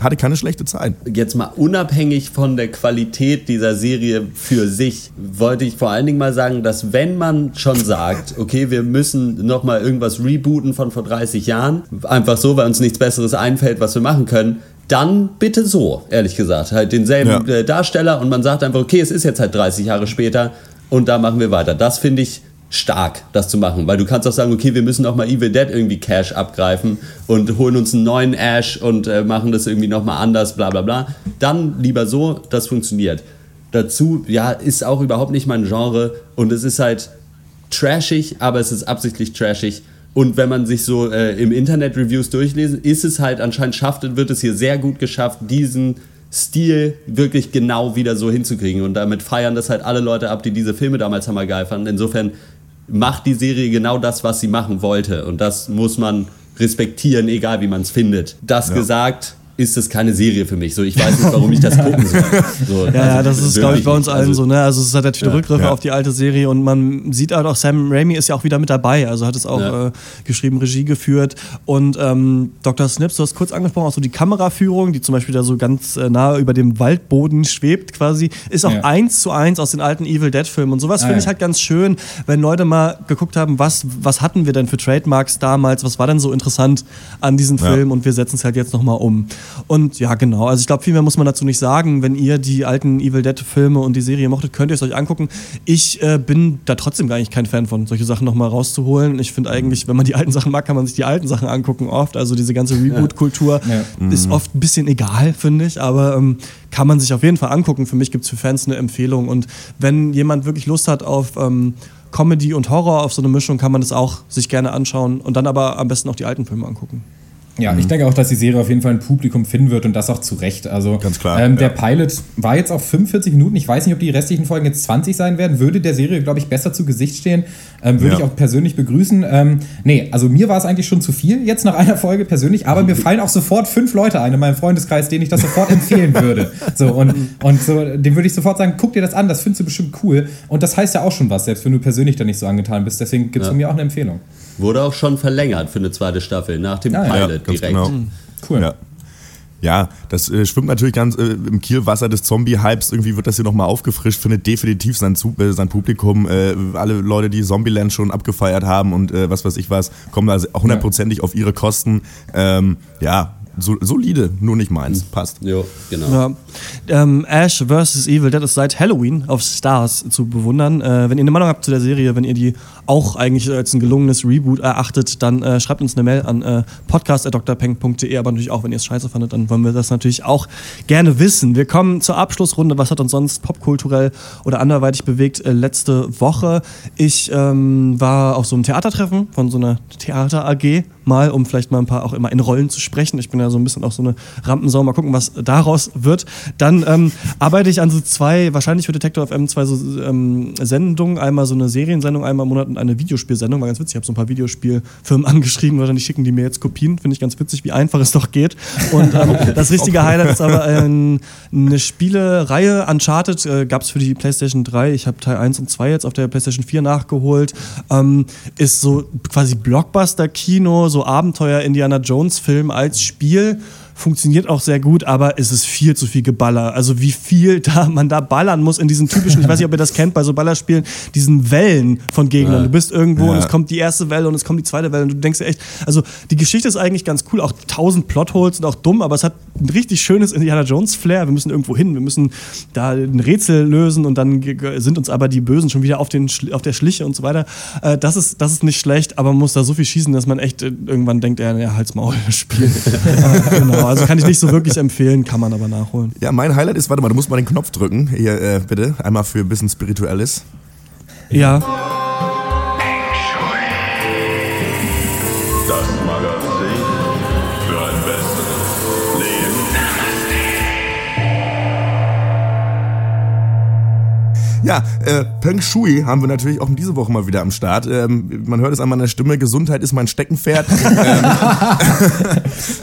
hatte keine schlechte Zeit. Jetzt mal unabhängig von der Qualität dieser Serie für sich, wollte ich vor allen Dingen mal sagen, dass wenn man schon sagt, okay, wir müssen nochmal irgendwas rebooten von vor 30 Jahren, einfach so, weil uns nichts Besseres einfällt, was wir machen können, dann bitte so, ehrlich gesagt. Halt denselben Ja. äh, Darsteller und man sagt einfach, okay, es ist jetzt halt 30 Jahre später und da machen wir weiter. Das finde ich stark, das zu machen, weil du kannst auch sagen, okay, wir müssen auch mal Evil Dead irgendwie Cash abgreifen und holen uns einen neuen Ash und äh, machen das irgendwie nochmal anders, bla bla bla. Dann lieber so, das funktioniert. Dazu, ja, ist auch überhaupt nicht mein Genre und es ist halt trashig, aber es ist absichtlich trashig. Und wenn man sich so äh, im Internet Reviews durchlesen, ist es halt anscheinend schafft, wird es hier sehr gut geschafft, diesen Stil wirklich genau wieder so hinzukriegen. Und damit feiern das halt alle Leute ab, die diese Filme damals hammer geil fanden. Insofern macht die Serie genau das, was sie machen wollte. Und das muss man respektieren, egal wie man es findet. Das gesagt, ist es keine Serie für mich. So, ich weiß nicht, warum ich das gucken soll. So, <laughs> Ja, ja, also das ist, glaube ich, bei uns nicht. allen Also, so, ne? Also es ist halt natürlich der Rückgriffe ja. auf die alte Serie und man sieht halt auch, Sam Raimi ist ja auch wieder mit dabei, also hat es auch Ja. äh, geschrieben, Regie geführt und ähm, Dr. Snips, du hast kurz angesprochen, auch so die Kameraführung, die zum Beispiel da so ganz äh, nahe über dem Waldboden schwebt quasi, ist auch Ja. eins zu eins aus den alten Evil Dead Filmen und sowas Ah, finde ja. ich halt ganz schön, wenn Leute mal geguckt haben, was, was hatten wir denn für Trademarks damals, was war denn so interessant an diesen Ja. Film und wir setzen es halt jetzt nochmal um. Und ja, genau. Also ich glaube, viel mehr muss man dazu nicht sagen. Wenn ihr die alten Evil Dead-Filme und die Serie mochtet, könnt ihr es euch angucken. Ich äh, bin da trotzdem gar nicht kein Fan von, solche Sachen nochmal rauszuholen. Ich finde eigentlich, wenn man die alten Sachen mag, kann man sich die alten Sachen angucken oft. Also diese ganze Reboot-Kultur Ja. ist oft ein bisschen egal, finde ich. Aber ähm, kann man sich auf jeden Fall angucken. Für mich gibt es für Fans eine Empfehlung. Und wenn jemand wirklich Lust hat auf... Ähm, Comedy und Horror auf so eine Mischung kann man das auch sich gerne anschauen und dann aber am besten auch die alten Filme angucken. Ja, ich denke auch, dass die Serie auf jeden Fall ein Publikum finden wird und das auch zu Recht. Also Ganz klar, Ähm, ja. Der Pilot war jetzt auf 45 Minuten. Ich weiß nicht, ob die restlichen Folgen jetzt 20 sein werden. Würde der Serie, glaube ich, besser zu Gesicht stehen. Ähm, würde Ja. ich auch persönlich begrüßen. Ähm, nee, also mir war es eigentlich schon zu viel jetzt nach einer Folge persönlich, aber mir <laughs> fallen auch sofort fünf Leute ein in meinem Freundeskreis, denen ich das sofort empfehlen würde. So, und, und so, dem würde ich sofort sagen, guck dir das an, das findest du bestimmt cool. Und das heißt ja auch schon was, selbst wenn du persönlich da nicht so angetan bist. Deswegen gibt es Ja. von mir auch eine Empfehlung. Wurde auch schon verlängert für eine zweite Staffel, nach dem Ja, ja. Pilot ganz direkt. genau. Cool. Ja. Ja, das äh, schwimmt natürlich ganz äh, im Kielwasser des Zombie-Hypes. Irgendwie wird das hier nochmal aufgefrischt, findet definitiv sein, Zu äh, sein Publikum. Äh, alle Leute, die Zombieland schon abgefeiert haben und äh, was weiß ich was, kommen da hundertprozentig auf ihre Kosten. Ähm, ja, so, solide, nur nicht meins. Passt. Jo, genau. Ja. Ähm, Ash vs. Evil Dead ist seit Halloween auf Stars zu bewundern. Äh, wenn ihr eine Meinung habt zu der Serie, wenn ihr die auch eigentlich als ein gelungenes Reboot erachtet, dann äh, schreibt uns eine Mail an äh, podcast.drpeng.de, aber natürlich auch, wenn ihr es scheiße fandet, dann wollen wir das natürlich auch gerne wissen. Wir kommen zur Abschlussrunde. Was hat uns sonst popkulturell oder anderweitig bewegt äh, letzte Woche? Ich ähm, war auf so einem Theatertreffen von so einer Theater-AG mal, um vielleicht mal ein paar auch immer in Rollen zu sprechen. Ich bin ja so ein bisschen auch so eine Rampensau. Mal gucken, was daraus wird. Dann ähm, arbeite ich an so zwei, wahrscheinlich für Detector FM, zwei so ähm, Sendungen. Einmal so eine Seriensendung, einmal im Monat und eine Videospielsendung. War ganz witzig. Ich habe so ein paar Videospielfirmen <laughs> angeschrieben. Wahrscheinlich schicken die mir jetzt Kopien. Finde ich ganz witzig, wie einfach es doch geht. Und ähm, <laughs> das richtige Highlight ist aber ähm, eine Spielereihe. Uncharted äh, gab es für die PlayStation 3. Ich habe Teil 1 und 2 jetzt auf der PlayStation 4 nachgeholt. Ähm, ist so quasi Blockbuster-Kino, so Abenteuer Indiana Jones-Film als Spiel funktioniert auch sehr gut, aber es ist viel zu viel Geballer. Also wie viel da <laughs> man da ballern muss in diesen typischen, ich weiß nicht, ob ihr das kennt, bei so Ballerspielen, diesen Wellen von Gegnern. Ja. Du bist irgendwo Ja. und es kommt die erste Welle und es kommt die zweite Welle und du denkst dir echt, also die Geschichte ist eigentlich ganz cool, auch tausend Plotholes und auch dumm, aber es hat ein richtig schönes Indiana Jones Flair. Wir müssen irgendwo hin, wir müssen da ein Rätsel lösen und dann sind uns aber die Bösen schon wieder auf, den, auf der Schliche und so weiter. Äh, das, ist, das ist nicht schlecht, aber man muss da so viel schießen, dass man echt äh, irgendwann denkt, ja, ja halt's Maul, <laughs> Spiel. <laughs> genau, also kann ich nicht so wirklich empfehlen, kann man aber nachholen. Ja, mein Highlight ist, warte mal, du musst mal den Knopf drücken. Hier, äh, bitte. Einmal für ein bisschen Spirituelles. Ja. Ja, äh, Peng Shui haben wir natürlich auch diese Woche mal wieder am Start. Ähm, man hört es an meiner Stimme, Gesundheit ist mein Steckenpferd. <laughs> ähm,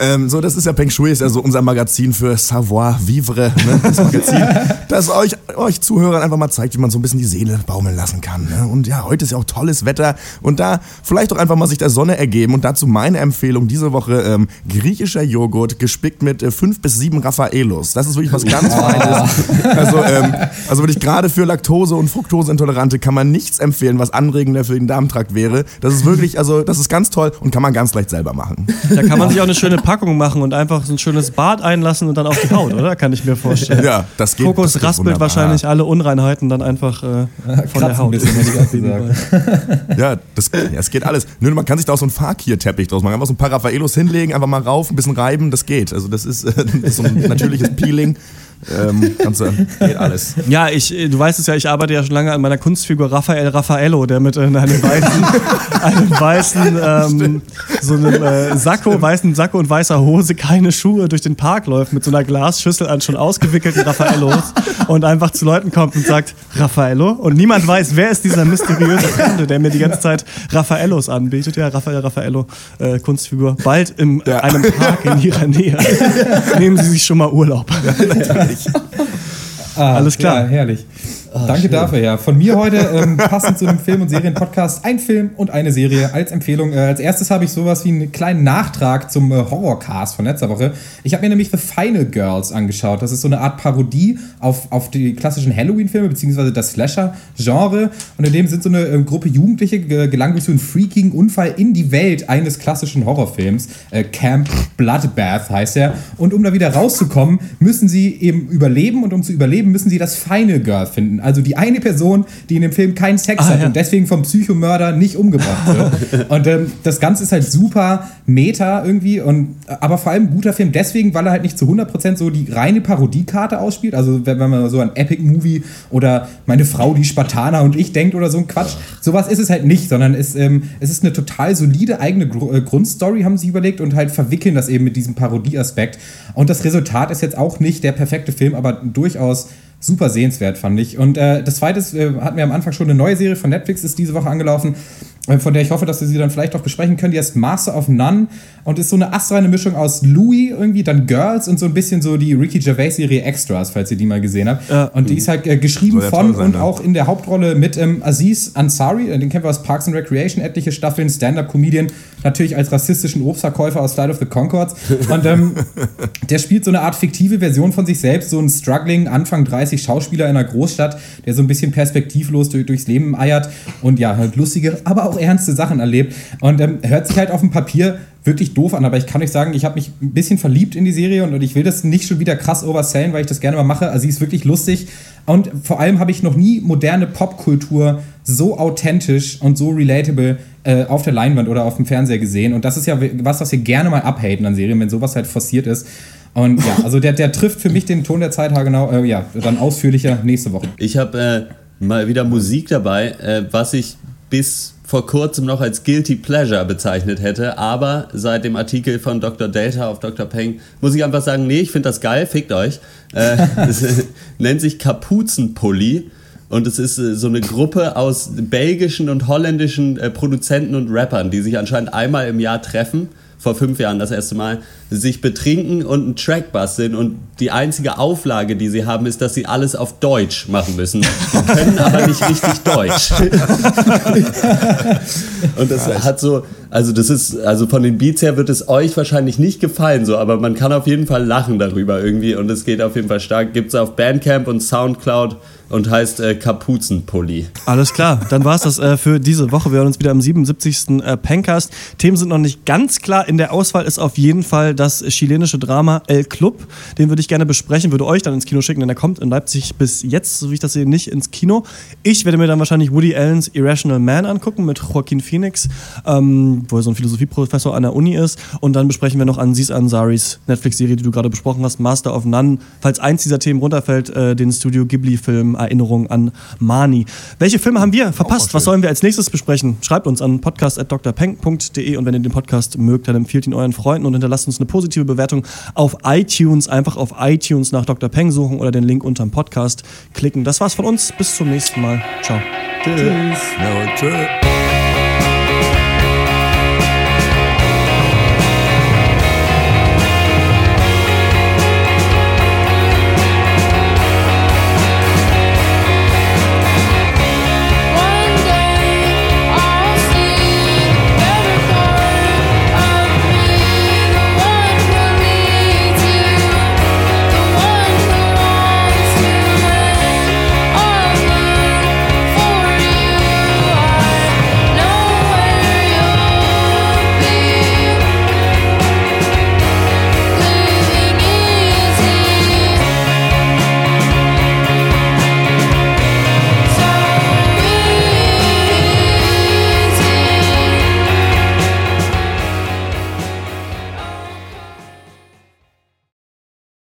<laughs> ähm, so, das ist ja Peng Shui, ist ja so unser Magazin für Savoir Vivre. Ne? Das Magazin, <laughs> das euch, euch Zuhörern einfach mal zeigt, wie man so ein bisschen die Seele baumeln lassen kann. Ne? Und ja, heute ist ja auch tolles Wetter und da vielleicht doch einfach mal sich der Sonne ergeben. Und dazu meine Empfehlung diese Woche, ähm, griechischer Joghurt gespickt mit äh, fünf bis sieben Raffaelos. Das ist wirklich was ganz Feines. Also, ähm, also wirklich gerade für Laktose- und Fructoseintolerante kann man nichts empfehlen, was anregender für den Darmtrakt wäre. Das ist wirklich, also das ist ganz toll und kann man ganz leicht selber machen. Da kann man sich auch eine schöne Packung machen und einfach so ein schönes Bad einlassen und dann auf die Haut, oder? Kann ich mir vorstellen. Ja, das geht- Kokos das geht raspelt wunderbar. wahrscheinlich alle Unreinheiten dann einfach äh, von der Haut. <laughs> Ja, das, ja, das geht alles. Nur man kann sich da auch so einen Fakir-Teppich draus machen. Einfach so ein paar Raffaelos hinlegen, einfach mal rauf, ein bisschen reiben, das geht. Also das ist, äh, <laughs> das ist so ein natürliches Peeling. Ähm, kannst du, <laughs> geht alles. Ja, ich, äh, du weißt es ja, ich arbeite ja schon lange an meiner Kunstfigur Raphael Raffaello, der mit äh, einem weißen, <laughs> einem weißen ähm, so einem äh, Sakko, weißen Sakko und weißer Hose, keine Schuhe durch den Park läuft mit so einer Glasschüssel an schon ausgewickelten Raffaellos <laughs> und einfach zu Leuten kommt und sagt Raffaello und niemand weiß, wer ist dieser mysteriöse Fremde, der mir die ganze Zeit Raffaellos anbietet. Ja, Raphael Raffaello, äh, Kunstfigur, bald in einem Park in ihrer Nähe. Nehmen Sie sich schon mal Urlaub. Ah, Alles klar. Ja, herrlich. Danke dafür, ja. Von mir heute ähm, <laughs> passend zu einem Film- und Serienpodcast ein Film und eine Serie als Empfehlung. Äh, als erstes habe ich sowas wie einen kleinen Nachtrag zum äh, Horrorcast von letzter Woche. Ich habe mir nämlich The Final Girls angeschaut. Das ist so eine Art Parodie auf, auf die klassischen Halloween-Filme, beziehungsweise das Slasher-Genre. Und in dem sind so eine ähm, Gruppe Jugendliche ge gelangt durch so einen freakigen Unfall in die Welt eines klassischen Horrorfilms. Äh, Camp Bloodbath heißt er. Und um da wieder rauszukommen, müssen sie eben überleben. Und um zu überleben, müssen sie das Final Girl finden. Also die eine Person, die in dem Film keinen Sex Ah, hat ja. und deswegen vom Psychomörder nicht umgebracht wird. <laughs> und ähm, das Ganze ist halt super meta irgendwie. Und, aber vor allem ein guter Film deswegen, weil er halt nicht zu 100% so die reine Parodiekarte ausspielt. Also wenn, wenn man so an Epic-Movie oder meine Frau, die Spartaner und ich denkt oder so ein Quatsch. Sowas ist es halt nicht, sondern es, ähm, es ist eine total solide eigene Gru äh, Grundstory, haben sie sich überlegt und halt verwickeln das eben mit diesem Parodieaspekt. Und das Resultat ist jetzt auch nicht der perfekte Film, aber durchaus super sehenswert, fand ich. Und äh, das zweite ist, äh, hatten wir am Anfang schon eine neue Serie von Netflix, ist diese Woche angelaufen, äh, von der ich hoffe, dass wir sie dann vielleicht auch besprechen können. Die heißt Master of None und ist so eine astreine Mischung aus Louis irgendwie, dann Girls und so ein bisschen so die Ricky Gervais-Serie Extras, falls ihr die mal gesehen habt. Und die ist halt äh, geschrieben ja von sein, und ne? auch in der Hauptrolle mit ähm, Aziz Ansari, äh, den kennen wir aus Parks and Recreation, etliche Staffeln, Stand-Up-Comedian, natürlich als rassistischen Obstverkäufer aus Flight of the Concords. Und ähm, <laughs> der spielt so eine Art fiktive Version von sich selbst, so ein struggling Anfang 30 Schauspieler in einer Großstadt, der so ein bisschen perspektivlos durch, durchs Leben eiert und ja, halt lustige, aber auch ernste Sachen erlebt. Und ähm, hört sich halt auf dem Papier wirklich doof an, aber ich kann euch sagen, ich habe mich ein bisschen verliebt in die Serie und, und ich will das nicht schon wieder krass oversellen, weil ich das gerne mal mache. Also sie ist wirklich lustig und vor allem habe ich noch nie moderne Popkultur so authentisch und so relatable äh, auf der Leinwand oder auf dem Fernseher gesehen. Und das ist ja was, was wir gerne mal abhaten an Serien, wenn sowas halt forciert ist. Und ja, <laughs> also der, der trifft für mich den Ton der Zeit genau, äh, ja, dann ausführlicher nächste Woche. Ich habe äh, mal wieder Musik dabei, äh, was ich bis vor kurzem noch als Guilty Pleasure bezeichnet hätte, aber seit dem Artikel von Dr. Delta auf Dr. Peng muss ich einfach sagen, nee, ich finde das geil, fickt euch. Äh, <laughs> das nennt sich Kapuzenpulli und es ist äh, so eine Gruppe aus belgischen und holländischen äh, Produzenten und Rappern, die sich anscheinend einmal im Jahr treffen vor fünf Jahren das erste Mal, sich betrinken und einen Track basteln und die einzige Auflage, die sie haben, ist, dass sie alles auf Deutsch machen müssen. Sie können aber nicht richtig Deutsch. <laughs> und das hat so, also das ist, also von den Beats her wird es euch wahrscheinlich nicht gefallen, so, aber man kann auf jeden Fall lachen darüber irgendwie und es geht auf jeden Fall stark. Gibt es auf Bandcamp und Soundcloud und heißt äh, Kapuzenpulli. Alles klar, dann war es das äh, für diese Woche. Wir hören uns wieder am 77. Äh, Pencast. Themen sind noch nicht ganz klar. In der Auswahl ist auf jeden Fall das chilenische Drama El Club. Den würde ich gerne besprechen, würde euch dann ins Kino schicken, denn der kommt in Leipzig bis jetzt, so wie ich das sehe, nicht ins Kino. Ich werde mir dann wahrscheinlich Woody Allens Irrational Man angucken mit Joaquin Phoenix, ähm, wo er so ein Philosophieprofessor an der Uni ist. Und dann besprechen wir noch Aziz Ansaris Netflix-Serie, die du gerade besprochen hast, Master of None. Falls eins dieser Themen runterfällt, äh, den Studio Ghibli-Film Erinnerung an Mani. Welche Filme haben wir verpasst? Was sollen wir als nächstes besprechen? Schreibt uns an podcast.drpeng.de und wenn ihr den Podcast mögt, dann empfiehlt ihn euren Freunden und hinterlasst uns eine positive Bewertung auf iTunes. Einfach auf iTunes nach Dr. Peng suchen oder den Link unterm Podcast klicken. Das war's von uns. Bis zum nächsten Mal. Ciao. Tschüss. No, tschüss.